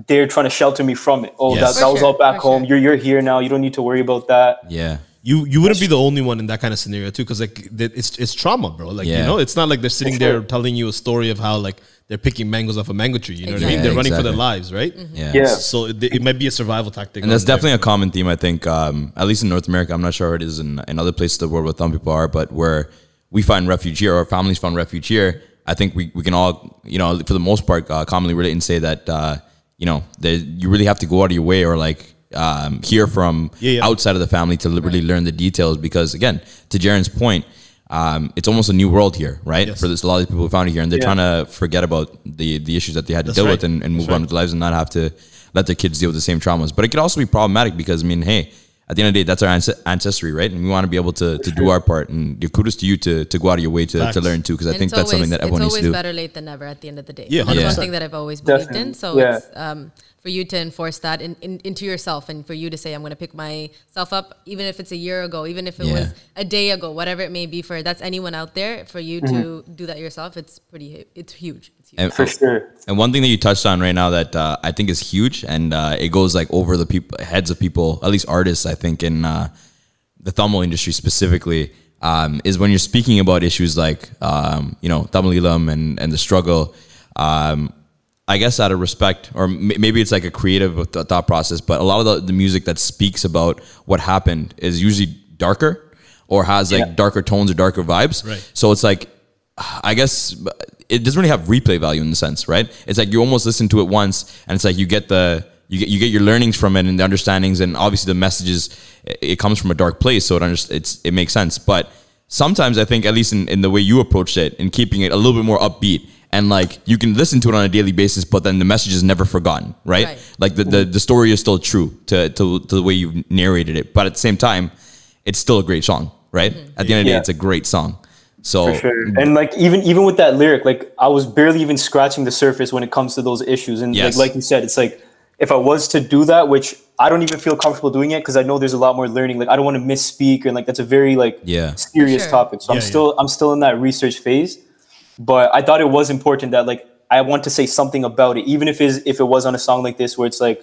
they're trying to shelter me from it. Oh, Yes. that, that was sure, all back for home. sure. You're you're here now. You don't need to worry about that. Yeah. You you wouldn't be the only one in that kind of scenario too, because like it's it's trauma, bro. Like you know, it's not like they're sitting there telling you a story of how like they're picking mangoes off a mango tree. You know what I mean? They're running for their lives, right? Yeah. Yeah. So it, it might be a survival tactic. And that's on there. definitely a common theme, I think, um, at least in North America. I'm not sure how it is in, in other places of the world where some people are, but where we find refuge here or our families find refuge here, I think we, we can all, you know, for the most part, uh, commonly relate and say that, uh, you know, there, you really have to go out of your way or like um, hear from Yeah, yeah. outside of the family to really learn the details. Because again, to Jaren's point, um, it's almost a new world here, right? Yes. For this, a lot of people who found it here, and they're Yeah. trying to forget about the the issues that they had to That's deal right. with and, and move That's on with their lives and not have to let their kids deal with the same traumas. But it could also be problematic because I mean, hey, at the end of the day, that's our ance- ancestry, right? And we want to be able to, to do our part. And give kudos to you to, to go out of your way to, Facts. to learn too, because I And think it's that's something that everyone needs to do. Always better late than never at the end of the day. Yeah, That's one 100%. thing that I've always believed in. So Yeah. it's um, for you to enforce that in, in, into yourself and for you to say, I'm going to pick myself up, even if it's a year ago, even if it Yeah. was a day ago, whatever it may be for that's anyone out there, for you to do that yourself, it's pretty, it's huge. And, For sure. and one thing that you touched on right now that uh, I think is huge, and uh, it goes like over the people heads of people, at least artists, I think, in uh, the Tamil industry specifically, um, is when you're speaking about issues like um, you know Tamil Eelam and and the struggle. Um, I guess out of respect, or m- maybe it's like a creative th- thought process, but a lot of the, the music that speaks about what happened is usually darker or has like Yeah. darker tones or darker vibes. Right. So it's like, I guess it doesn't really have replay value in the sense, right? It's like you almost listen to it once, and it's like you get the you get you get your learnings from it and the understandings, and obviously the messages. It, it comes from a dark place, so it under, it's it makes sense. But sometimes I think, at least in, in the way you approached it, in keeping it a little bit more upbeat. And like you can listen to it on a daily basis, but then the message is never forgotten, right? Right. Like the, the, the story is still true to, to, to the way you've narrated it. But at the same time, it's still a great song, right? At the end of the day, it's a great song. So For sure. And like even even with that lyric, like I was barely even scratching the surface when it comes to those issues. And Yes. like like you said, it's like if I was to do that, which I don't even feel comfortable doing it because I know there's a lot more learning. Like I don't want to misspeak and like that's a very like Yeah. serious Sure. topic. So Yeah, I'm still I'm still in that research phase. but I thought it was important that like I want to say something about it, even if is if it was on a song like this where it's like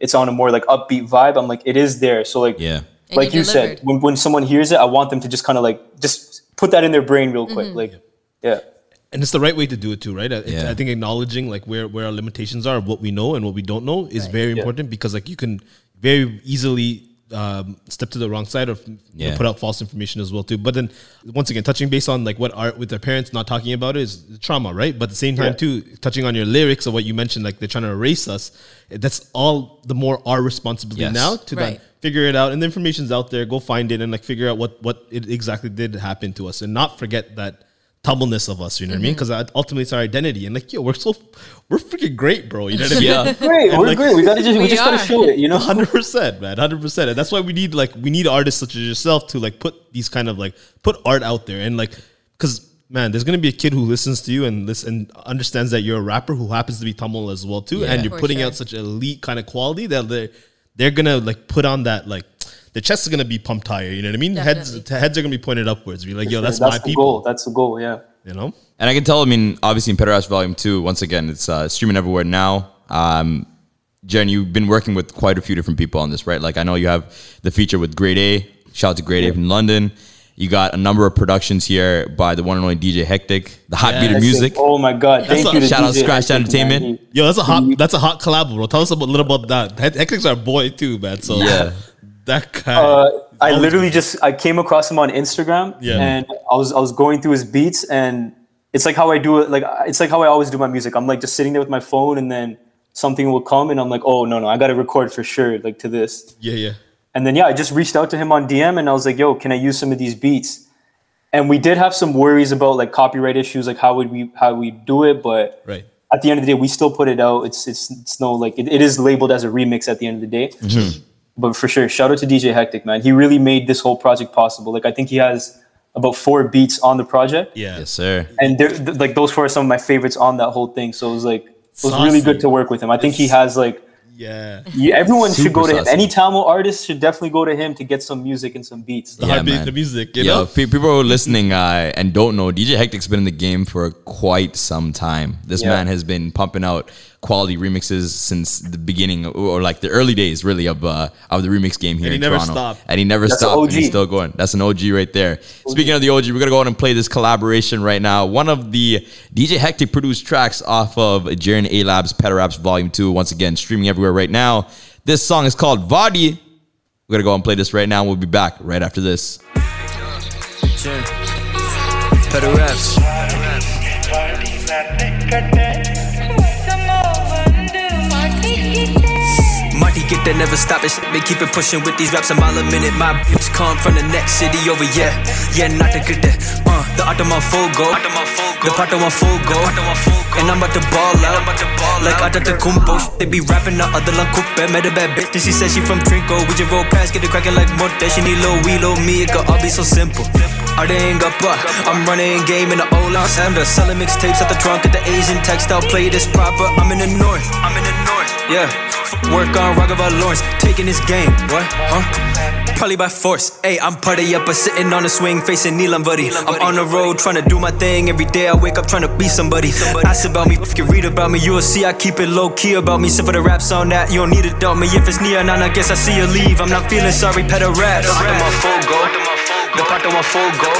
it's on a more like upbeat vibe. I'm like it is there, so like Yeah. And like you you said, when when someone hears it, I want them to just kind of like just put that in their brain real quick, mm-hmm. like yeah. and it's the right way to do it too, right? I, Yeah. I think acknowledging like where where our limitations are, what we know and what we don't know, is very important because like you can very easily um, step to the wrong side or Yeah. put out false information as well too. But then once again, touching base on like what art with their parents not talking about it is trauma, right? But at the same time Yeah. too, touching on your lyrics of what you mentioned, like they're trying to erase us. That's all the more our responsibility Yes. now to Right. then figure it out. And the information's out there. Go find it and like figure out what what it exactly did happen to us, and not forget that tumbleness of us. You know what I mean? Mm-hmm. Because ultimately it's our identity. And like, yo, we're so we're freaking great, bro. You know what I mean? Yeah. Great, And, we're like- great. We gotta just we, We just gotta show it, you know. Hundred percent, man. Hundred percent, and that's why we need like we need artists such as yourself to like put these kind of like put art out there and like because man, there's gonna be a kid who listens to you and listen and understands that you're a rapper who happens to be Tamil as well too, Yeah. and you're putting sure. out such elite kind of quality that they're they're gonna like put on that like their chest is gonna be pumped higher. You know what I mean? Heads Definitely. heads are gonna be pointed upwards. Be like, yo, that's, That's my the people. goal. That's the goal. Yeah. You know? And I can tell, I mean, obviously in Pederaps Volume 2, once again, it's uh, streaming everywhere now. Um, Jen, you've been working with quite a few different people on this, right? Like, I know you have the feature with Grade A. Shout out to Grade A from London. You got a number of productions here by the one and only DJ Hectic, the Hot Beat of Yes. Music. Oh my god! Thank a- you. To shout out DJ Scratch Hectic. Entertainment. He- Yo, that's a hot that's a hot collab, bro. Tell us a bit- little about that. Hectic's our boy too, man. So Yeah. that guy. Uh, I literally just I came across him on Instagram, Yeah. and I was I was going through his beats, and it's like how I do it. Like it's like how I always do my music. I'm like just sitting there with my phone, and then something will come, and I'm like, oh no no, I got to record for sure, like to this. yeah, yeah. And then yeah, I just reached out to him on DM, and I was like, yo, can I use some of these beats? And we did have some worries about like copyright issues, like how would we how we do it, but Right. at the end of the day, we still put it out. It's it's it's no like it, it is labeled as a remix at the end of the day. But for sure, shout out to DJ Hectic, man. He really made this whole project possible. Like I think he has about four beats on the project, Yeah. Yes, sir. and they're th- like those four are some of my favorites on that whole thing. So it was like it was really good to work with him. I think he has like Yeah. yeah, everyone should go Super to him. Any Tamil artist should definitely go to him to get some music and some beats. The Yeah, heartbeat, man. the music, you Yo, know? people who are listening uh, and don't know, DJ Hectic's been in the game for quite some time. This Yeah. man has been pumping out quality remixes since the beginning, or, or like the early days, really, of uh, of the remix game here And he in never Toronto. stopped. And he never That's an stopped. And he's still going. That's an OG right there. Speaking of the OG, we're gonna go on and play this collaboration right now. One of the DJ Hectic produced tracks off of Jaren A Lab's Pederaps Volume Two. Once again, streaming everywhere right now. This song is called Vadi. We're gonna go and play this right now. We'll be back right after this. Better raps. Get that never stop it. They keep it pushing with these raps a mile a minute. My bitch come from the next city over, yeah. Yeah, not to get that. Uh, the Ottoman Fogo. The Patoman Fogo. And I'm about to ball out. Like Atata Kumpo. They be rapping the other lang coupe. Met a bad bitch and she said she from Trinco. We just roll past, get it cracking like Monte. She need low, we low, me. It could all be so simple. I ain't got buck? I'm running game in the old house. I'm the selling mixtapes at the trunk at the Asian textile. Play this proper. I'm in the north. I'm in the north. Yeah. Work on Raghav Lawrence. Taking this game. What? Huh? Probably by force. Hey, I'm party up, but sitting on a swing facing Neelam buddy. I'm on the road trying to do my thing. Every day I wake up trying to be somebody. Ask about me, if you read about me, you will see I keep it low key about me. Sip for the raps on that, you don't need to doubt me. If it's near, none, I guess I see you leave. I'm not feeling sorry, pet a rap. The part of my fogo.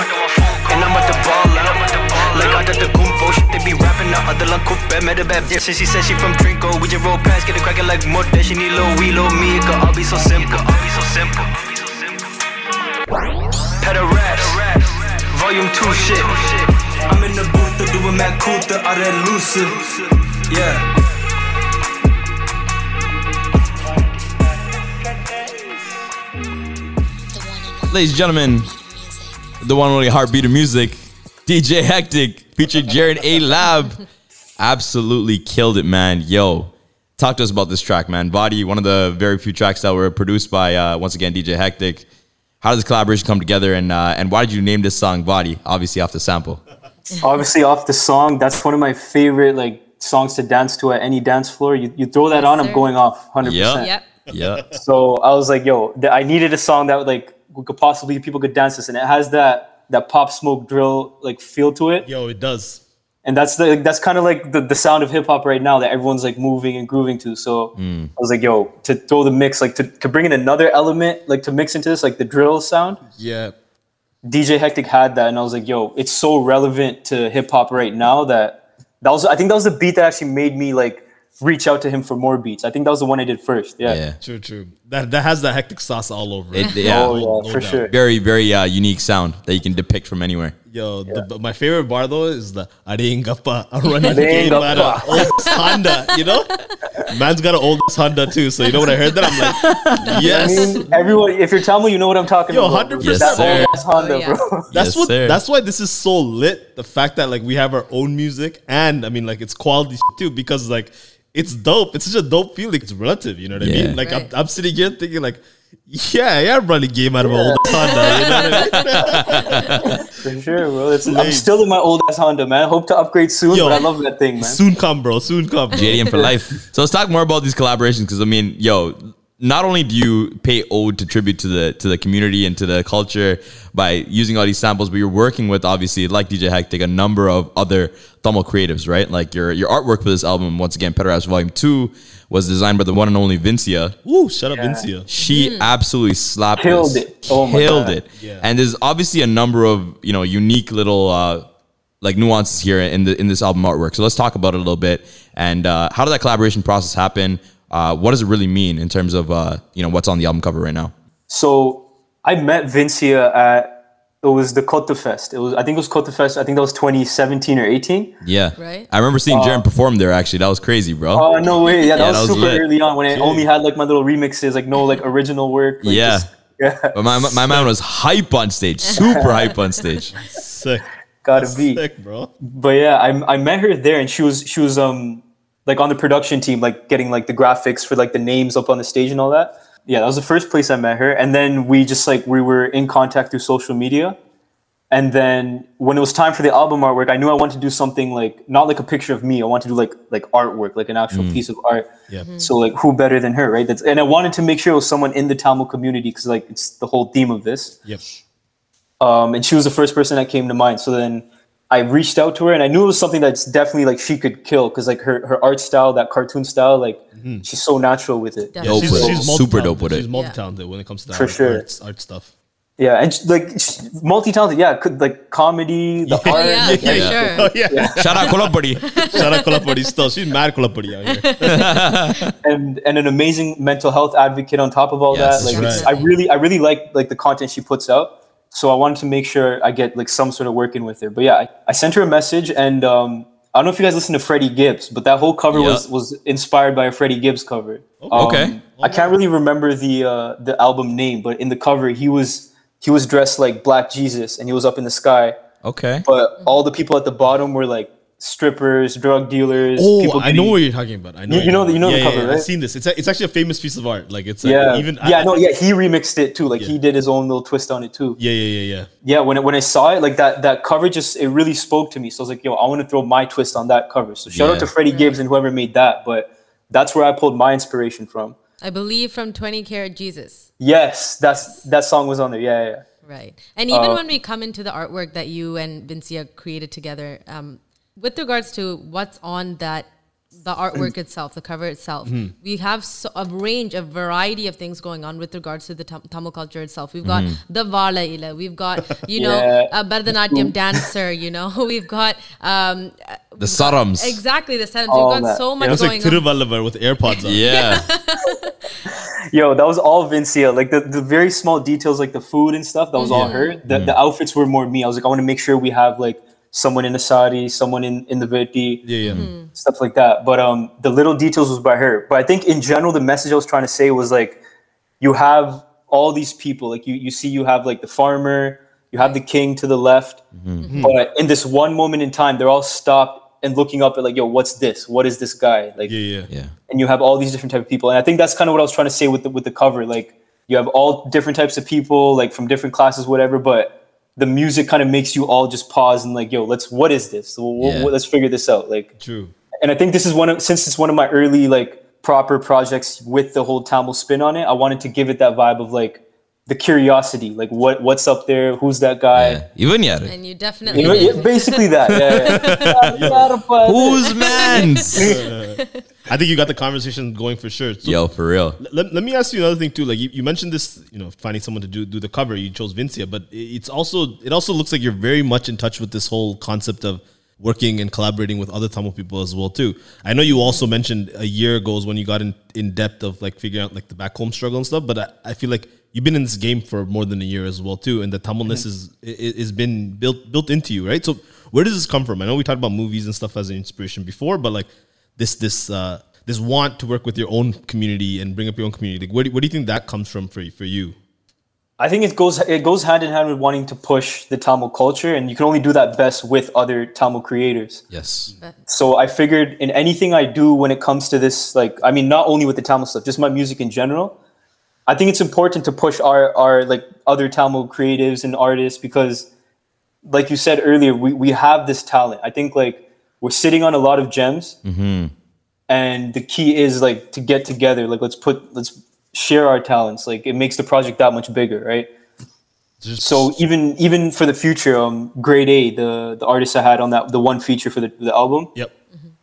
And I'm at the ball out. Like I did the kumpo shit, they be rapping the other like coupe. Met a bad bitch, and she said she from Trinco. We just roll past, get it cracking like Mote. She need low, we low, me. It could all be so simple. All be so simple. Pederaps, volume 2 shit. I'm in the booth doing Matt Kuta out of Lucid. Yeah. Ladies and gentlemen, the one only heartbeat of music, DJ Hectic, featuring Jaren A Lab. Absolutely killed it, man. Yo, talk to us about this track, man. Vadi, one of the very few tracks that were produced by, uh, once again, DJ Hectic. How did this collaboration come together, and uh, and why did you name this song Vadi? Obviously, off the sample. Obviously, off the song, that's one of my favorite like songs to dance to at any dance floor. You, you throw that on, I'm going off 100%. Yeah. Yep. Yeah. So I was like, yo, th- I needed a song that like we could possibly people could dance this, and it has that that pop smoke drill like feel to it. Yo, it does. and that's the that's kind of like the, the sound of hip hop right now that everyone's like moving and grooving to. So Mm. I was like, yo, to throw the mix, like to, to bring in another element, like to mix into this, like the drill sound. Yeah. DJ Hectic had that, and I was like, yo, it's so relevant to hip hop right now that that was I think that was the beat that actually made me like reach out to him for more beats. I think that was the one I did first. Yeah. Yeah. True, true. That that has the hectic sauce all over it. It, yeah. Oh yeah, No for doubt. sure. Very, very uh, unique sound that you can depict from anywhere. Yo, the, my favorite bar though is the Adengappa, a running Adengappa. game at a old Honda, you know? Man's got an old Honda too, so you know when I heard that, I'm like, I mean, everyone, if you're Tamil, you know what I'm talking Yo, about. 100%. Yes, That old Honda, Oh, yeah. bro. That's Yes, what. sir. That's why this is so lit. The fact that like we have our own music, and I mean like it's quality too, because like it's dope. It's such a dope feeling. It's relative. You know what I mean? Like Right. I'm, I'm sitting here thinking like, yeah, yeah, I'm running game out of an old Honda. You know what I mean? For sure, bro. It's, I'm Late. still in my old ass Honda, man. Hope to upgrade soon, Yo. but I love that thing, man. Soon come, bro. Soon come. Bro. JDM for life. So let's talk more about these collaborations because I mean, yo, not only do you pay ode to tribute to the to the community and to the culture by using all these samples, but you're working with obviously like DJ Hectic a number of other Tamil creatives, right? Like your your artwork for this album, once again, Pederaps Volume Two, was designed by the one and only Vincia. Ooh, shut up, Vincia. She absolutely slapped Killed this. it. Oh my Killed God. it. Yeah. And there's obviously a number of you know unique little uh, like nuances here in the in this album artwork. So let's talk about it a little bit. And uh, how did that collaboration process happen? Uh, what does it really mean in terms of uh, you know what's on the album cover right now? So I met Vincia at it was the Kota Fest. It was I think it was Kota Fest. I think that was 2017 or 18. Yeah, Right. I remember seeing Jaren perform there. Actually, that was crazy, bro. Oh no way! Yeah, that Yeah, was that was super lit. early on when I only had like my little remixes, like no like original work. like, Yeah. just- yeah. but my my man was hype on stage, super hype on stage. Sick. Gotta be. Sick, bro. But yeah, I I met her there, and she was she was um like on the production team, like getting like the graphics for like the names up on the stage and all that. Yeah, that was the first place I met her, and then we just like we were in contact through social media. And then when it was time for the album artwork, I knew I wanted to do something like not like a picture of me. I wanted to do like like artwork, like an actual piece of art. Yeah. So like who better than her, right? That's and I wanted to make sure it was someone in the Tamil community because like it's the whole theme of this. Yep. Um, and she was the first person that came to mind. So then I reached out to her, and I knew it was something that's definitely like she could kill because like her her art style, that cartoon style, like mm-hmm. she's so natural with it. Definitely. Dope She's, with she's Super dope with it. She's multi-talented when it comes to that For art, sure. art, art stuff. Yeah, and she, like multi talented. Yeah, could like comedy, the Oh art. yeah, like, for yeah. sure. Oh yeah. Shout out Kolapudi. Shout out Kolapuri still. She's mad Kolapuri out here. and and an amazing mental health advocate on top of all Yes, that. Like right. I really I really like like the content she puts out. So I wanted to make sure I get like some sort of working with her. But yeah, I, I sent her a message and um, I don't know if you guys listen to Freddie Gibbs, but that whole cover Yeah. was was inspired by a Freddie Gibbs cover. Um, Okay. I can't really remember the uh, the album name, but in the cover he was he was dressed like Black Jesus and he was up in the sky. Okay. But all the people at the bottom were like strippers, drug dealers. Oh, people I know what you're talking about. I know. You- you know the- you know the yeah, cover, yeah, right? I've seen this. It's a, it's actually a famous piece of art. Like it's like Yeah, even yeah, I, no, yeah. He remixed it too. Like Yeah. he did his own little twist on it too. yeah, yeah, yeah, yeah. Yeah, when it, when I saw it, like that that cover just it really spoke to me. So I was like, yo, I want to throw my twist on that cover. So shout Yeah. out to Freddie Gibbs and whoever made that. But that's where I pulled my inspiration from. I believe from 20 Karat Jesus. Yes, that's that song was on there. Yeah, yeah. yeah. Right. And even Uh, when we come into the artwork that you and Vincia created together, um, with regards to what's on that, the artwork itself, the cover itself, Mm-hmm. we have so, a range, a variety of things going on with regards to the Tam- Tamil culture itself. We've got Mm-hmm. the Vala Ila, we've got, you know, Yeah. a Bharatanatyam dancer, you know, we've got, um, The Sarams. exactly the sense. All We've got that. so Yeah, much it was like going on. Thiruvalluvar with AirPods on. Yeah. Yo, that was all Vincia. Like the, the very small details, like the food and stuff, that was all her. The, the outfits were more me. I was like, I want to make sure we have like someone in the sari, someone in in the Virti. Yeah, yeah. Hmm. stuff like that. But um, the little details was by her. But I think in general, the message I was trying to say was like, you have all these people. Like you, you see, you have like the farmer, you have the king to the left. But in this one moment in time, they're all stopped and looking up at like, yo, what's this? What is this guy? Like, Yeah, yeah. Yeah. and you have all these different type of people. And I think that's kind of what I was trying to say with the with the cover. Like, you have all different types of people, like from different classes, whatever. But the music kind of makes you all just pause and like, yo, let's what is this? So, wh- Yeah. wh- let's figure this out. Like, True. and I think this is one of since it's one of my early like proper projects with the whole Tamil spin on it. I wanted to give it that vibe of like the curiosity, like what what's up there, who's that guy. Even yet. And you definitely You know, yeah, basically that. Yeah, yeah. Who's man's? I think you got the conversation going for sure. So Yo, for real. let, let me ask you another thing too. Like you, you mentioned this, you know, finding someone to do do the cover. You chose Vincia, but it's also it also looks like you're very much in touch with this whole concept of working and collaborating with other Tamil people as well too. I know you also mentioned a year ago is when you got in in depth of like figuring out like the back home struggle and stuff. But I, I feel like you've been in this game for more than a year as well too, and the Tamilness is is is been built built into you, right? So where does this come from? I know we talked about movies and stuff as an inspiration before, but like this this uh, this want to work with your own community and bring up your own community. Like, where, do, where do you think that comes from for for you? I think it goes it goes hand in hand with wanting to push the Tamil culture, and you can only do that best with other Tamil creators. Yes. So I figured in anything I do when it comes to this, like I mean, not only with the Tamil stuff, just my music in general. I think it's important to push our our like other Tamil creatives and artists because, like you said earlier, we we have this talent. I think like we're sitting on a lot of gems, Mm-hmm. and the key is like to get together. Like let's put let's share our talents. Like it makes the project that much bigger, right? so even even for the future, um, Grade A, the the artist I had on that the one feature for the, the album, Yep.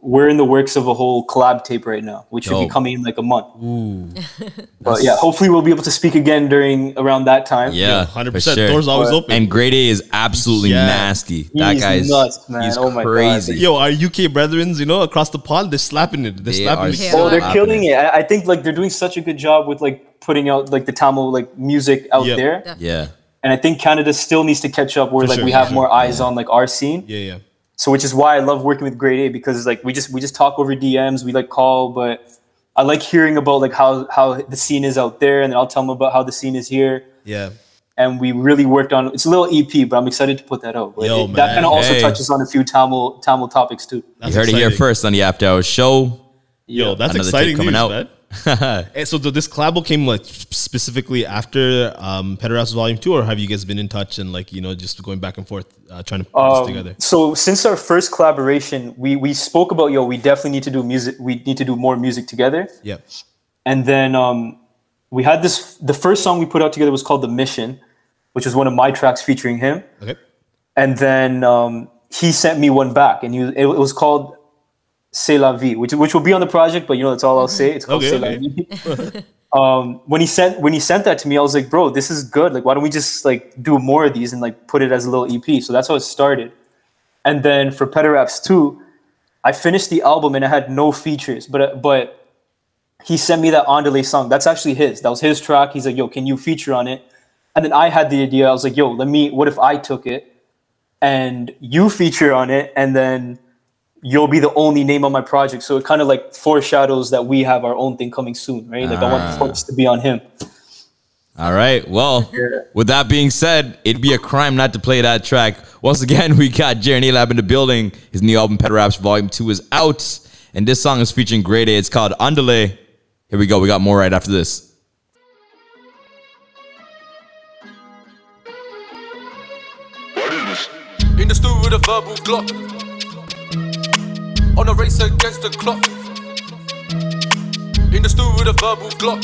We're in the works of a whole collab tape right now, which should be coming in like a month. Ooh. But yeah, hopefully we'll be able to speak again during around that time. Yeah, 100%. for sure. Doors always But- open. And Grade A is absolutely Yeah. nasty. That He's guy's nuts, man. He's Oh my God. crazy. Yo, our UK brethrens, you know, across the pond, they're slapping it. They're They slapping are it. Yeah. Oh, they're happening. killing it. I, I think like they're doing such a good job with like putting out like the Tamil like music out Yep. there, Yeah. and I think Canada still needs to catch up where For like sure, we for have sure. more eyes on like our scene. Yeah, yeah. So which is why I love working with Grade A because like we just we just talk over DMs, we like call, but I like hearing about like how how the scene is out there, and then I'll tell them about how the scene is here. Yeah. And we really worked on it's a little EP, but I'm excited to put that out. Yo, it- that kind of also Hey. touches on a few Tamil Tamil topics too. That's you heard it here first on the After Hours show. Yo, that's Another exciting coming news, out. man. And so th- this collabo came like specifically after um, Pederaps Volume Two, or have you guys been in touch and like you know just going back and forth uh, trying to put this Um, together? So since our first collaboration, we we spoke about yo, we definitely need to do music. We need to do more music together. Yeah. And then um, we had this. The first song we put out together was called "The Mission," which was one of my tracks featuring him. Okay. And then um, he sent me one back, and he, it, it was called "C'est la vie," which which will be on the project. But you know, that's all I'll say. It's called Okay, "C'est la vie." um, when he sent when he sent that to me, I was like, "Bro, this is good. Like, why don't we just like do more of these and like put it as a little EP?" So that's how it started. And then for Pederaps 2, I finished the album and I had no features, but but he sent me that Andale song. That's actually his. That was his track. He's like, "Yo, can you feature on it?" And then I had the idea. I was like, "Yo, let me. What if I took it and you feature on it, and then you'll be the only name on my project?" So it kind of like foreshadows that we have our own thing coming soon, right? Like I want the Ah. focus to be on him. All right. Well, with that being said, it'd be a crime not to play that track. Once again, we got Jaren A Lab in the building. His new album, Pederaps Volume 2, is out. And this song is featuring Grade A. It's called Andale. Here we go. We got more right after this. What is this? In the stool with a verbal glock. On a race against the clock. In the stool with a verbal glock.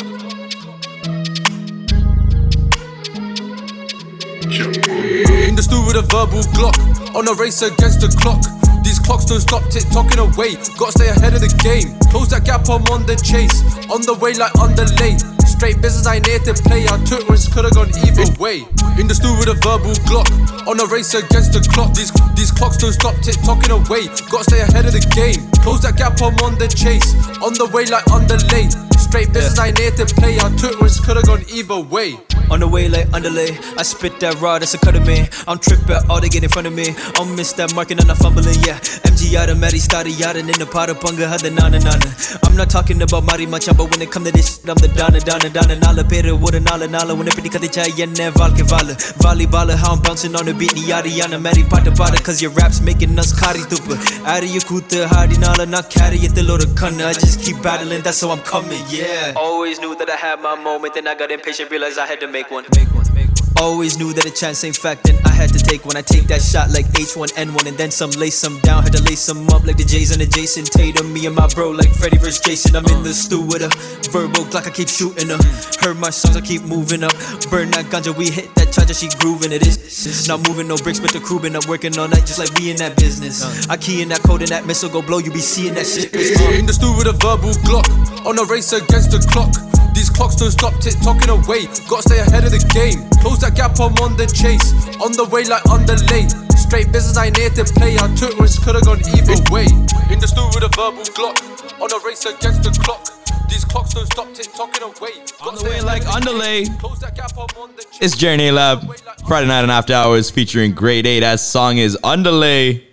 In the stool with a verbal glock. On a race against the clock. These clocks don't stop tick tocking away. Gotta stay ahead of the game. Close that gap, I'm on the chase. On the way like on the lane. Straight business, I ain't here to play. I took risks, could've gone either way. In the stool with a verbal glock. On a race against the clock. These these clocks don't stop tick tocking away. Gotta stay ahead of the game. Close that gap, I'm on the chase. On the way like on the lane. Straight business, I ain't here to play. I took risks, could've gone either way. On the way like underlay, I spit that raw, that's a cut of me. I'm tripping, all they get in front of me. I'll miss that marking and I'm fumbling, yeah. MG yada, Mary started yada, in the pot of punga, had the nana nana. I'm not talking about Mari Machan, but when it come to this shit, I'm the dana dana dana. Nala pera, wood nala nala. When it pretty kadicha, yenne valke vala. Valley bala, how I'm bouncing on the beat, yada yana, Mary pata pata. Cause your rap's making us kari tupa. Ari yakuta, hardy nala, not carry it, the load of kanna. I just keep battling, that's how I'm coming, yeah. Always knew that I had my moment, then I got impatient, realized I had to make one. Make one, make one. Always knew that a chance ain't fact, and I had to take when I take that shot like H1N1 and then some lace some down. Had to lace some up like the Jays and the Jayson Tatum. Me and my bro like Freddie vs. Jason. I'm in the uh. stew with a verbal Glock, I keep shooting her. Heard my songs, I keep moving up. Burn that ganja, we hit that charger, she grooving it is. Not moving no bricks, but the crew been up working all night just like we in that business. Uh. I key in that code and that missile go blow, you be seeing that shit. In the stew with a verbal Glock, on a race against the clock. These clocks don't stop tick tocking away. Gotta stay ahead of the game. Close that gap, I'm on the chase. On the way like on the lane. Straight business, I ain't here to play. I took risks, could've gone either way. In the stew with a verbal Glock, on a race against the clock. These clocks don't stop tick tocking away. On the way like underlay. Close that gap, I'm on the chase. It's Jaren A Lab, Friday night and after hours featuring Grade A. That song is Andale.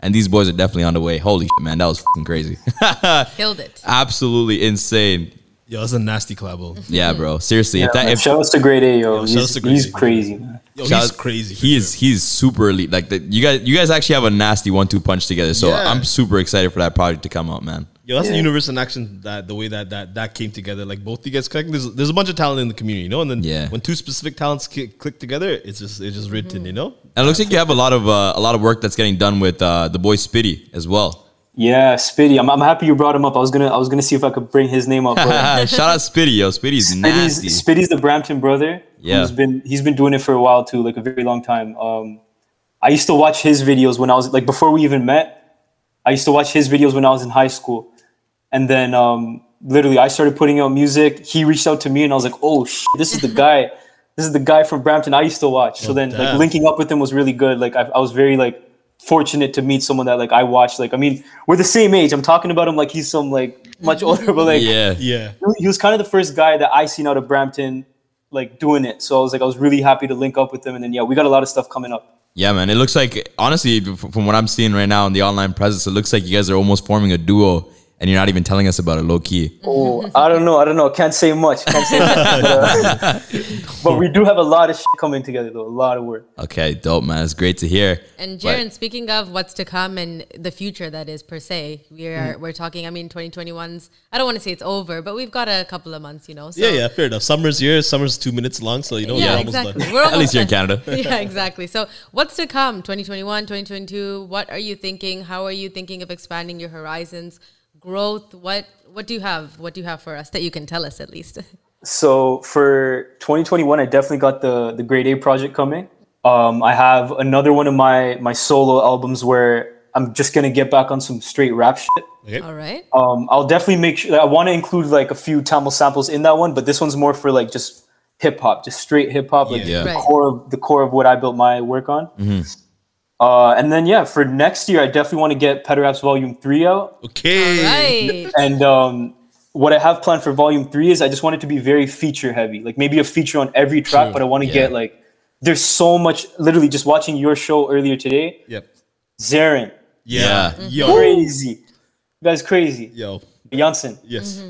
And these boys are definitely on the way. Holy shit, man. That was fucking crazy. Killed it. Absolutely insane. Yo, that's a nasty collabo. Yeah, bro. Seriously. Yeah, if that, if, shout outs to Grade A, yo. Yo, shout outs he's, to he's A. crazy, man. Yo, Shout he's out- crazy. for He is sure. he's super elite. Like the, you guys, you guys actually have a nasty one-two punch together. So Yeah. I'm super excited for that project to come out, man. Yo, that's Yeah. the universe in action. That the way that that that came together, like both you guys connecting. There's there's a bunch of talent in the community, you know. And then Yeah. when two specific talents ki- click together, it's just it's just written, you know. And it looks like you have a lot of uh, a lot of work that's getting done with uh, the boy Spitty as well. Yeah, Spitty. I'm, I'm happy you brought him up. I was gonna I was gonna see if I could bring his name up. Shout out Spitty, yo. Spitty's nasty. Spitty's, Spitty's the Brampton brother. Yeah. Who's been he's been doing it for a while too, like a very long time. Um, I used to watch his videos when I was like before we even met. I used to watch his videos when I was in high school, and then um, literally I started putting out music. He reached out to me, and I was like, "Oh, shit, this is the guy. This is the guy from Brampton I used to watch." So Oh, then, like linking up with him was really good. Like I, I was very like fortunate to meet someone that like I watched. Like I mean, we're the same age. I'm talking about him like he's some like much mm-hmm. older, but like yeah. Yeah, he was kind of the first guy that I seen out of Brampton like doing it. So I was like, I was really happy to link up with him. And then yeah, we got a lot of stuff coming up. Yeah, man. It looks like honestly, from what I'm seeing right now in the online presence, it looks like you guys are almost forming a duo, and you're not even telling us about it, low key. Oh, I don't know. I don't know. Can't say much. Can't say much. But, uh, but we do have a lot of shit coming together though. A lot of work. Okay, dope, man. It's great to hear. And But- speaking of what's to come and the future that is per se, we are Mm. we're talking. I mean, 2021's. I don't want to say it's over, but we've got a couple of months, you know. So yeah, yeah. Fair enough. Summer's here. Summer's two minutes long, so you know yeah, we're almost exactly. done. We're At least you're in. Canada. yeah, exactly. So, what's to come? 2021, 2022. What are you thinking? How are you thinking of expanding your horizons? Growth. What What do you have? What do you have for us that you can tell us at least? So for 2021, I definitely got the the Grade A project coming. Um, I have another one of my my solo albums where I'm just gonna get back on some straight rap shit. Okay. All right. Um, I'll definitely make sure. I want to include like a few Tamil samples in that one, but this one's more for like just hip hop, just straight hip hop, like Yeah. the Right. core of the core of what I built my work on. Uh, and then yeah, for next year, I definitely want to get Pederaps Volume Three out. Okay. Right. And um, what I have planned for Volume Three is I just want it to be very feature heavy, like maybe a feature on every track. But I want to Yeah. get like there's so much. Literally, just watching your show earlier today, Yep. Zarin, Yeah. Yeah. Yo. crazy, you guys crazy. Yo. Janssen, Yes.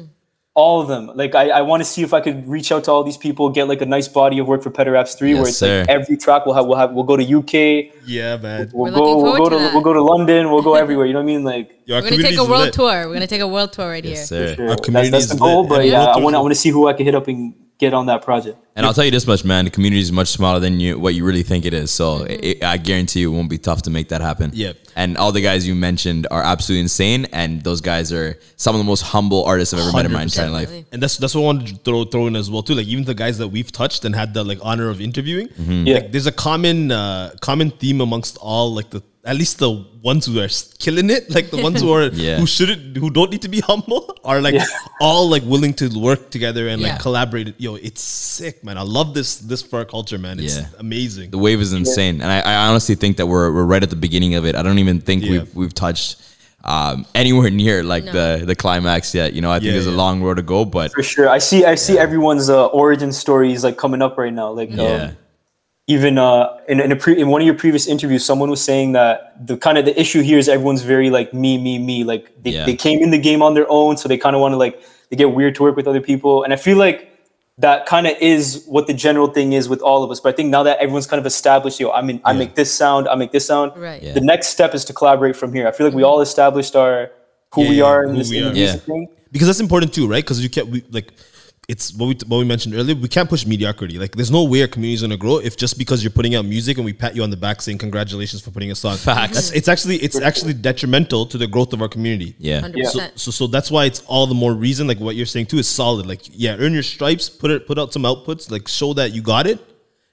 All of them. Like I, I want to see if I could reach out to all these people, get like a nice body of work for Pederaps Three, Yes, where it's sir. like every track we'll have we'll have we'll go to UK, Yeah, man. we'll We're go we'll go to to, we'll go to London, we'll go everywhere. You know what I mean? Like Yo, We're gonna take a world lit. tour. We're gonna take a world tour right Yes, here. sir. sure, Our that's, community that's is the goal. lit, But yeah, I do want I want to see who I can hit up and get on that project. And I'll tell you this much, man. The community is much smaller than you what you really think it is. So it, I guarantee you, it won't be tough to make that happen. Yep. And all the guys you mentioned are absolutely insane, and those guys are some of the most humble artists I've ever met in my entire life. And that's that's what I wanted to throw throw in as well too. Like even the guys that we've touched and had the like honor of interviewing, Yeah. like there's a common uh, common theme amongst all like the at least the ones who are killing it, like the ones who are Yeah. who shouldn't who don't need to be humble are like Yeah. all like willing to work together and like collaborate. Yo, it's sick, man. I love this this for our culture, man. It's Yeah. amazing. The wave is insane, and I, I honestly think that we're, we're right at the beginning of it. I don't even think Yeah. we've we've touched um, anywhere near like No. the the climax yet. You know, I think Yeah, there's a long road to go, but For sure, I see. I see everyone's uh, origin stories like coming up right now. Like, yeah, um, even uh, in in, a pre- in one of your previous interviews, someone was saying that the kind of the issue here is everyone's very like me, me, me. Like they, Yeah. they came in the game on their own, so they kind of want to like they get weird to work with other people, and I feel like that kind of is what the general thing is with all of us. But I think now that everyone's kind of established, yo, I mean, I Yeah. make this sound, I make this sound. Right. Yeah. The next step is to collaborate from here. I feel like we all established our who Yeah, we yeah, are in this in the are. music Yeah. thing. because that's important too, right? Because you can't we, like it's what we what we mentioned earlier. We can't push mediocrity. Like, there's no way our community is gonna grow if just because you're putting out music and we pat you on the back saying congratulations for putting a song. Facts. That's, it's actually it's actually detrimental to the growth of our community. Yeah. 100%. So, so that's why it's all the more reason. Like what you're saying too is solid. Like yeah, earn your stripes. Put it. Put out some outputs. Like show that you got it.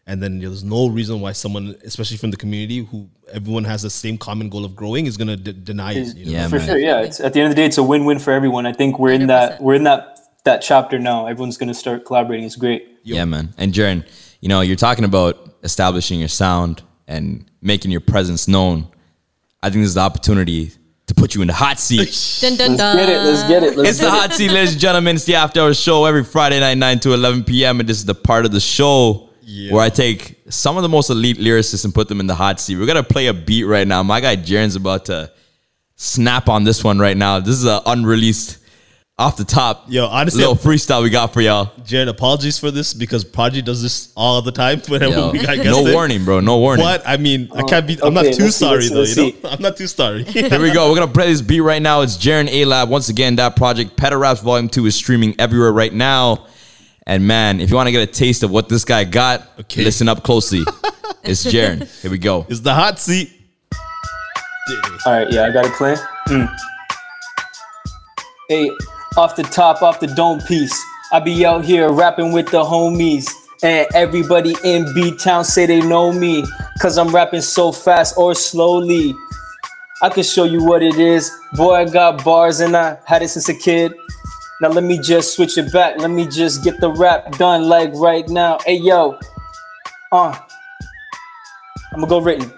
And then there's no reason why someone, especially from the community, who everyone has the same common goal of growing, is gonna d- deny it. You know? Yeah, for man. sure. Yeah, it's at the end of the day, it's a win-win for everyone. I think we're in that we're in that that chapter now. Everyone's gonna start collaborating. It's great. Yeah, man. And Jaren, you know, you're talking about establishing your sound and making your presence known. I think this is the opportunity to put you in the hot seat. Dun, dun, dun. Get it? Let's get it. Let's It's the get hot seat, ladies and gentlemen. It's the after hour show every Friday night, 9 to 11 p.m. And this is the part of the show where I take some of the most elite lyricists and put them in the hot seat. We're going to play a beat right now. My guy Jaren's about to snap on this one right now. This is an unreleased, off the top, Yo, honestly, little freestyle we got for y'all. Jared, apologies for this because Prodigy does this all the time. Whenever Yo, we got no guests in. warning, bro. No warning. But I mean, I can't be. I'm not too sorry see, though. You see. know, I'm not too sorry. Here we go. We're gonna play this beat right now. It's Jaren A Lab. Once again, that project Pederaps Volume 2 is streaming everywhere right now. And man, if you want to get a taste of what this guy got, Okay. listen up closely. it's Jaren. Here we go. it's the hot seat. All right, yeah, I got to play. Mm. Hey, off the top, off the dome piece. I be out here rapping with the homies. And everybody in B Town say they know me. Cause I'm rapping so fast or slowly. I can show you what it is. Boy, I got bars and I had it since a kid. Now let me just switch it back. Let me just get the rap done like right now. Hey yo. Uh. I'm gonna go written.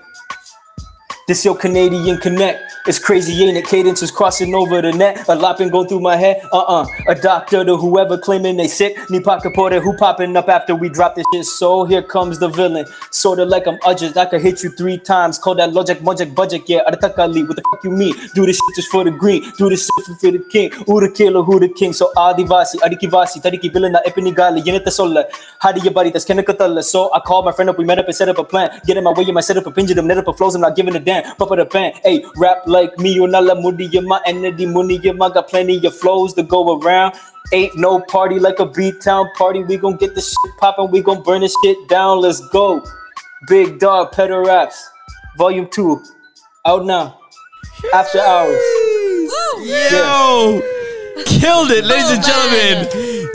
This your Canadian connect. It's crazy, ain't it? Cadence is crossing over the net. A lot been going through my head. Uh-uh. A doctor to whoever claiming they sick. Ni pocket porter who popping up after we drop this shit. So here comes the villain. Sorta like I'm Udges. I could hit you three times. Call that logic, logic, budget. Yeah, Atakali. What the fuck you mean? Do this shit just for the green. Do this shit for the king. Who the killer, who the king? So Adivasi, Adikivasi, Tadiki villain, na Epinigali, Yenita Sola. Hadi Yabari, that's Kenakatala. So I called my friend up. We met up and set up a plan. Get in my way, you might set up a them, net up a flows. I'm not giving a damn. Papa the pan. Hey, rap like me, you nala mudi, my energy, money, I got plenty of flows to go around. Ain't no party like a beat town party. We gon' get this shit poppin', we gon' burn this shit down. Let's go. Big dog, Pederaps, Volume 2, out now. After hours. Yo! Killed it, ladies and gentlemen.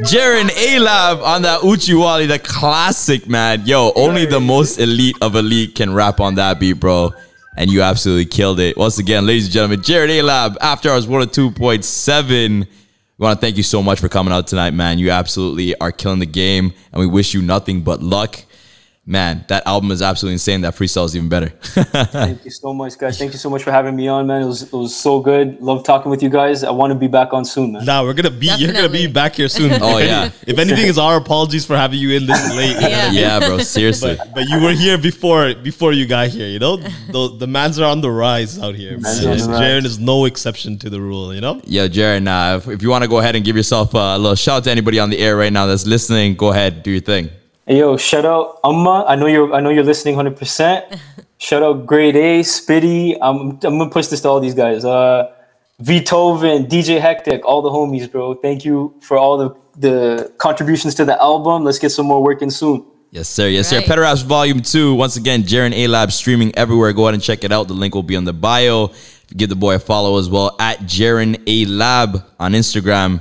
Jaren A Lab on that Uchiwali, the classic, man. Yo, only the most elite of elite can rap on that beat, bro. And you absolutely killed it. Once again, ladies and gentlemen, Jaren A Lab, After Hours 102.7. We want to thank you so much for coming out tonight, man. You absolutely are killing the game, and we wish you nothing but luck. Man, that album is absolutely insane. That freestyle is even better. Thank you so much, guys. Thank you so much for having me on, man. It was it was so good. Love talking with you guys. I want to be back on soon, man. Nah, we're gonna be. You're gonna be back here soon. Oh, If yeah. If anything, is our apologies for having you in this late. you know? Yeah. yeah, bro, seriously. But, but you were here before before you got here. You know, the the mans are on the rise out here. Mans are on the rise. Jaren is no exception to the rule. You know. Yeah, Jared, uh, if, if you want to go ahead and give yourself a little shout out to anybody on the air right now that's listening, go ahead, do your thing. Hey, yo, shout out Amma. I know you're I know you're listening 100. percent Shout out Grade A, Spitty. I'm I'm gonna push this to all these guys. Uh, Beethoven, DJ Hectic, all the homies, bro. Thank you for all the the contributions to the album. Let's get some more working soon. Yes, sir. Yes, Right. sir. Petter Volume 2. Once again, Jaren A Lab streaming everywhere. Go ahead and check it out. The link will be on the bio. Give the boy a follow as well at Jaren A Lab on Instagram.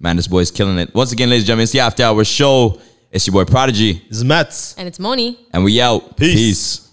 Man, this boy's killing it. Once again, ladies and gentlemen, it's the After Hours Show. It's your boy Prodigy, It's Mets. And it's Moni. and we out. Peace. Peace.